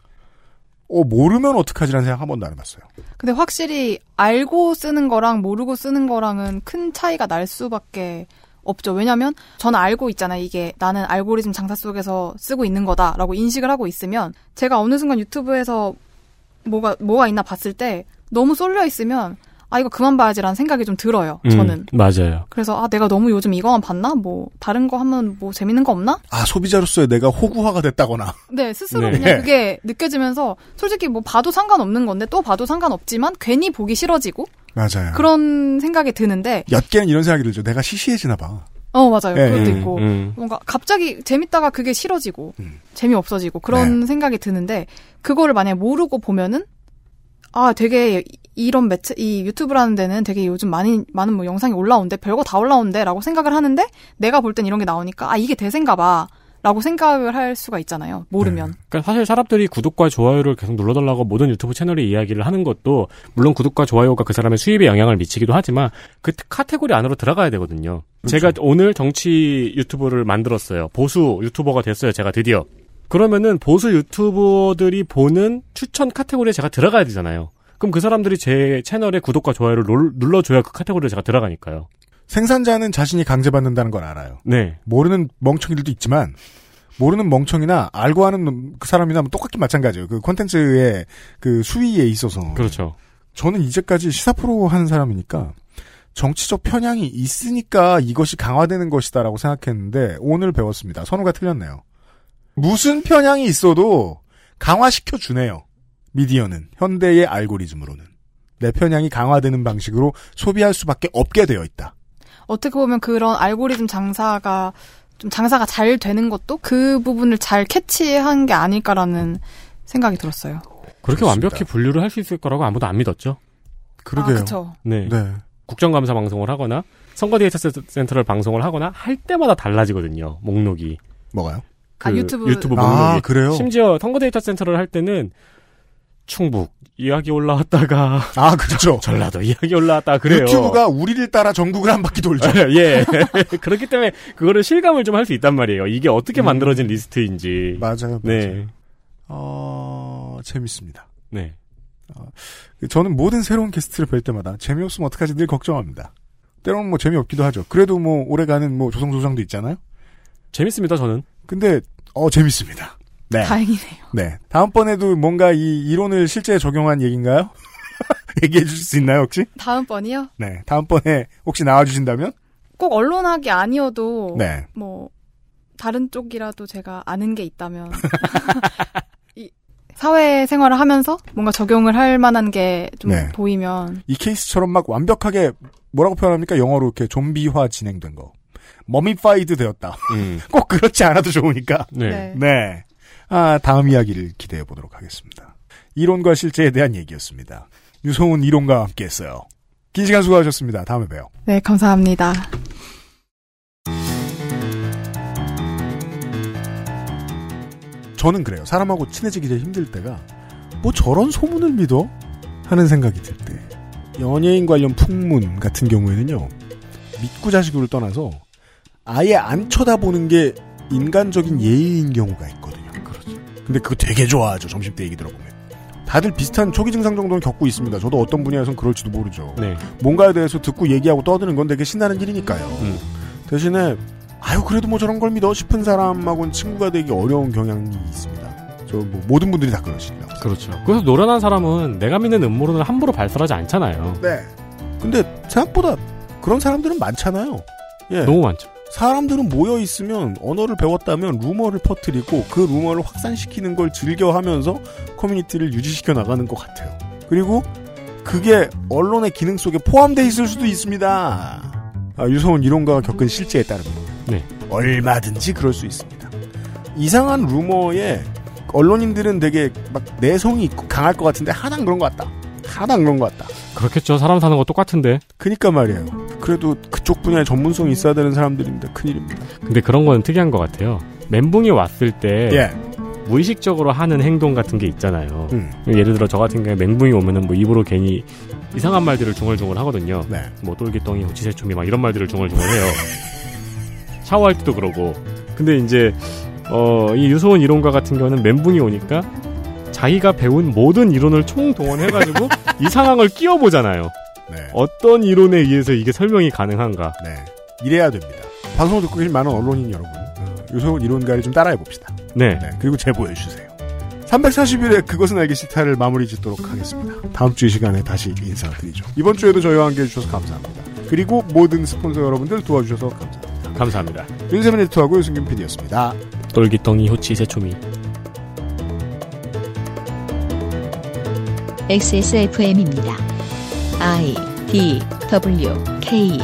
Speaker 2: 어 모르면 어떡하지라는 생각 한 번도 안 해봤어요.
Speaker 11: 근데 확실히 알고 쓰는 거랑 모르고 쓰는 거랑은 큰 차이가 날 수밖에 없죠. 왜냐면 저는 알고 있잖아요. 이게 나는 알고리즘 장사 속에서 쓰고 있는 거다라고 인식을 하고 있으면 제가 어느 순간 유튜브에서 뭐가 뭐가 있나 봤을 때 너무 쏠려 있으면 아 이거 그만 봐야지라는 생각이 좀 들어요. 저는.
Speaker 3: 음, 맞아요.
Speaker 11: 그래서 아 내가 너무 요즘 이거만 봤나? 뭐 다른 거 하면 뭐 재밌는 거 없나?
Speaker 2: 아 소비자로서의 내가 호구화가 됐다거나.
Speaker 11: 네 스스로
Speaker 2: 네.
Speaker 11: 그냥 그게 느껴지면서 솔직히 뭐 봐도 상관없는 건데 또 봐도 상관없지만 괜히 보기 싫어지고
Speaker 2: 맞아요.
Speaker 11: 그런 생각이 드는데
Speaker 2: 엿개는 이런 생각이 들죠. 내가 시시해지나 봐.
Speaker 11: 어 맞아요
Speaker 2: 예,
Speaker 11: 그것도
Speaker 2: 음,
Speaker 11: 있고
Speaker 3: 음.
Speaker 11: 뭔가 갑자기 재밌다가 그게 싫어지고
Speaker 2: 음.
Speaker 11: 재미 없어지고 그런 생각이 드는데 그거를 만약에 모르고 보면은 아 되게 이런 매체 이 유튜브라는 데는 되게 요즘 많이 많은 뭐 영상이 올라온대 별거 다 올라온대라고 생각을 하는데 내가 볼 땐 이런 게 나오니까 아 이게 대세인가 봐 라고 생각을 할 수가 있잖아요 모르면
Speaker 3: 그러니까 사실 사람들이 구독과 좋아요를 계속 눌러달라고 모든 유튜브 채널이 이야기를 하는 것도 물론 구독과 좋아요가 그 사람의 수입에 영향을 미치기도 하지만 그 카테고리 안으로 들어가야 되거든요. 제가 오늘 정치 유튜브를 만들었어요. 보수 유튜버가 됐어요. 제가 드디어. 그러면은 보수 유튜버들이 보는 추천 카테고리에 제가 들어가야 되잖아요. 그럼 그 사람들이 제 채널에 구독과 좋아요를 눌- 눌러줘야 그 카테고리에 제가 들어가니까요.
Speaker 2: 생산자는 자신이 강제받는다는 걸 알아요.
Speaker 3: 네.
Speaker 2: 모르는 멍청이들도 있지만 모르는 멍청이나 알고 하는 놈- 그 사람이나 뭐 똑같이 마찬가지예요. 그 콘텐츠의 그 수위에 있어서.
Speaker 3: 그렇죠.
Speaker 2: 저는 이제까지 시사 프로 하는 사람이니까 정치적 편향이 있으니까 이것이 강화되는 것이다라고 생각했는데 오늘 배웠습니다. 선우가 틀렸네요. 무슨 편향이 있어도 강화시켜 주네요. 미디어는 현대의 알고리즘으로는 내 편향이 강화되는 방식으로 소비할 수밖에 없게 되어 있다.
Speaker 11: 어떻게 보면 그런 알고리즘 장사가 좀 장사가 잘 되는 것도 그 부분을 잘 캐치한 게 아닐까라는 생각이 들었어요.
Speaker 3: 그렇게 완벽히 분류를 할 수 있을 거라고 아무도 안 믿었죠.
Speaker 2: 그러게요.
Speaker 11: 아, 그쵸.
Speaker 3: 네.
Speaker 2: 네.
Speaker 3: 국정감사 방송을 하거나 선거 데이터 센터를 방송을 하거나 할 때마다 달라지거든요. 목록이.
Speaker 2: 뭐가요?
Speaker 3: 그
Speaker 11: 아, 유튜브.
Speaker 3: 유튜브
Speaker 2: 아,
Speaker 3: 목록이.
Speaker 2: 그래요?
Speaker 3: 심지어 선거 데이터 센터를 할 때는 충북 이야기 올라왔다가
Speaker 2: 아, 그렇죠.
Speaker 3: 전라도 이야기 올라왔다 그래요.
Speaker 2: 유튜브가 우리를 따라 전국을 한 바퀴 돌죠.
Speaker 3: 예. <laughs> 그렇기 때문에 그거를 실감을 좀 할 수 있단 말이에요. 이게 어떻게 만들어진 리스트인지.
Speaker 2: 음. 맞아요.
Speaker 3: 네.
Speaker 2: 어, 재밌습니다.
Speaker 3: 네.
Speaker 2: 저는 모든 새로운 게스트를 뵐 때마다 재미없으면 어떡하지 늘 걱정합니다. 때로는 뭐 재미없기도 하죠. 그래도 뭐 오래가는 뭐 조성조장도 있잖아요.
Speaker 3: 재밌습니다, 저는.
Speaker 2: 근데 어 재밌습니다. 네.
Speaker 11: 다행이네요.
Speaker 2: 네. 다음번에도 뭔가 이 이론을 실제 적용한 얘기인가요? <laughs> 얘기해 주실 수 있나요, 혹시?
Speaker 11: 다음번이요?
Speaker 2: 네. 다음번에 혹시 나와 주신다면?
Speaker 11: 꼭 언론학이 아니어도
Speaker 2: 네.
Speaker 11: 뭐 다른 쪽이라도 제가 아는 게 있다면 <laughs> 이 사회 생활을 하면서 뭔가 적용을 할 만한 게좀
Speaker 2: 네.
Speaker 11: 보이면
Speaker 2: 이 케이스처럼 막 완벽하게 뭐라고 표현합니까? 영어로 이렇게 좀비화 진행된 거. mummified 되었다. <laughs> 꼭 그렇지 않아도 좋으니까.
Speaker 3: 네.
Speaker 11: 네.
Speaker 2: 네. 아, 다음 이야기를 기대해 보도록 하겠습니다. 이론과 실제에 대한 얘기였습니다. 유소은 이론가와 함께 했어요. 긴 시간 수고하셨습니다. 다음에 봬요.
Speaker 11: 네 감사합니다.
Speaker 2: 저는 그래요. 사람하고 친해지기 제일 힘들 때가 뭐 저런 소문을 믿어? 하는 생각이 들 때. 연예인 관련 풍문 같은 경우에는요. 믿고 자식으로 떠나서 아예 안 쳐다보는 게 인간적인 예의인 경우가. 그렇죠. 근데 그거 되게 좋아하죠. 점심 때 얘기 들어보면. 다들 비슷한 초기 증상 정도는 겪고 있습니다. 저도 어떤 분야에선 그럴지도 모르죠.
Speaker 3: 네.
Speaker 2: 뭔가에 대해서 듣고 얘기하고 떠드는 건 되게 신나는 일이니까요.
Speaker 3: 음.
Speaker 2: 대신에 아유 그래도 뭐 저런 걸 믿어 싶은 사람하고는 친구가 되기 어려운 경향이 있습니다. 저 뭐 모든 분들이 다 그러시죠.
Speaker 3: 그렇죠. 그래서 노련한 사람은 내가 믿는 음모론을 함부로 발설하지 않잖아요.
Speaker 2: 네. 근데 생각보다 그런 사람들은 많잖아요. 예.
Speaker 3: 너무 많죠.
Speaker 2: 사람들은 모여 있으면 언어를 배웠다면 루머를 퍼뜨리고 그 루머를 확산시키는 걸 즐겨하면서 커뮤니티를 유지시켜 나가는 것 같아요. 그리고 그게 언론의 기능 속에 포함되어 있을 수도 있습니다. 아, 유서운 이론가가 겪은 실제에 따르면
Speaker 3: 네.
Speaker 2: 얼마든지 그럴 수 있습니다. 이상한 루머에 언론인들은 되게 막 내성이 있고 강할 것 같은데 하나 그런 것 같다. 하나 그런 것 같다.
Speaker 3: 그렇겠죠. 사람 사는 거 똑같은데.
Speaker 2: 그니까 말이에요. 그래도 그쪽 분야에 전문성이 있어야 되는 사람들입니다. 큰일입니다.
Speaker 3: 근데 그런 거는 특이한 것 같아요. 멘붕이 왔을 때
Speaker 2: 예.
Speaker 3: 무의식적으로 하는 행동 같은 게 있잖아요.
Speaker 2: 음.
Speaker 3: 예를 들어 저 같은 경우에 멘붕이 오면은 뭐 입으로 괜히 이상한 말들을 중얼중얼 하거든요.
Speaker 2: 네.
Speaker 3: 뭐 똘기덩이, 호치새초미 막 이런 말들을 중얼중얼 해요. 샤워할 때도 그러고. 근데 이제 어, 이 유소원 이론가 같은 경우는 멘붕이 오니까 자기가 배운 모든 이론을 총동원해가지고 <laughs> 이 상황을 끼워보잖아요.
Speaker 2: 네.
Speaker 3: 어떤 이론에 의해서 이게 설명이 가능한가.
Speaker 2: 네. 이래야 됩니다. 방송을 듣고 계신 많은 언론인 여러분, 어, 유소원 이론가를 좀 따라해 봅시다.
Speaker 3: 네.
Speaker 2: 그리고 제보해 주세요. 340일에 그것은 알기 싫다를 마무리 짓도록 하겠습니다. 다음 주 이 시간에 다시 인사드리죠. 이번 주에도 저희와 함께 해주셔서 감사합니다. 그리고 모든 스폰서 여러분들 도와주셔서 감사합니다.
Speaker 3: 감사합니다.
Speaker 2: 윤세민 에디터하고 유승균 PD였습니다.
Speaker 3: 똘기덩이, 호치새초미.
Speaker 1: XSFM입니다. I D W K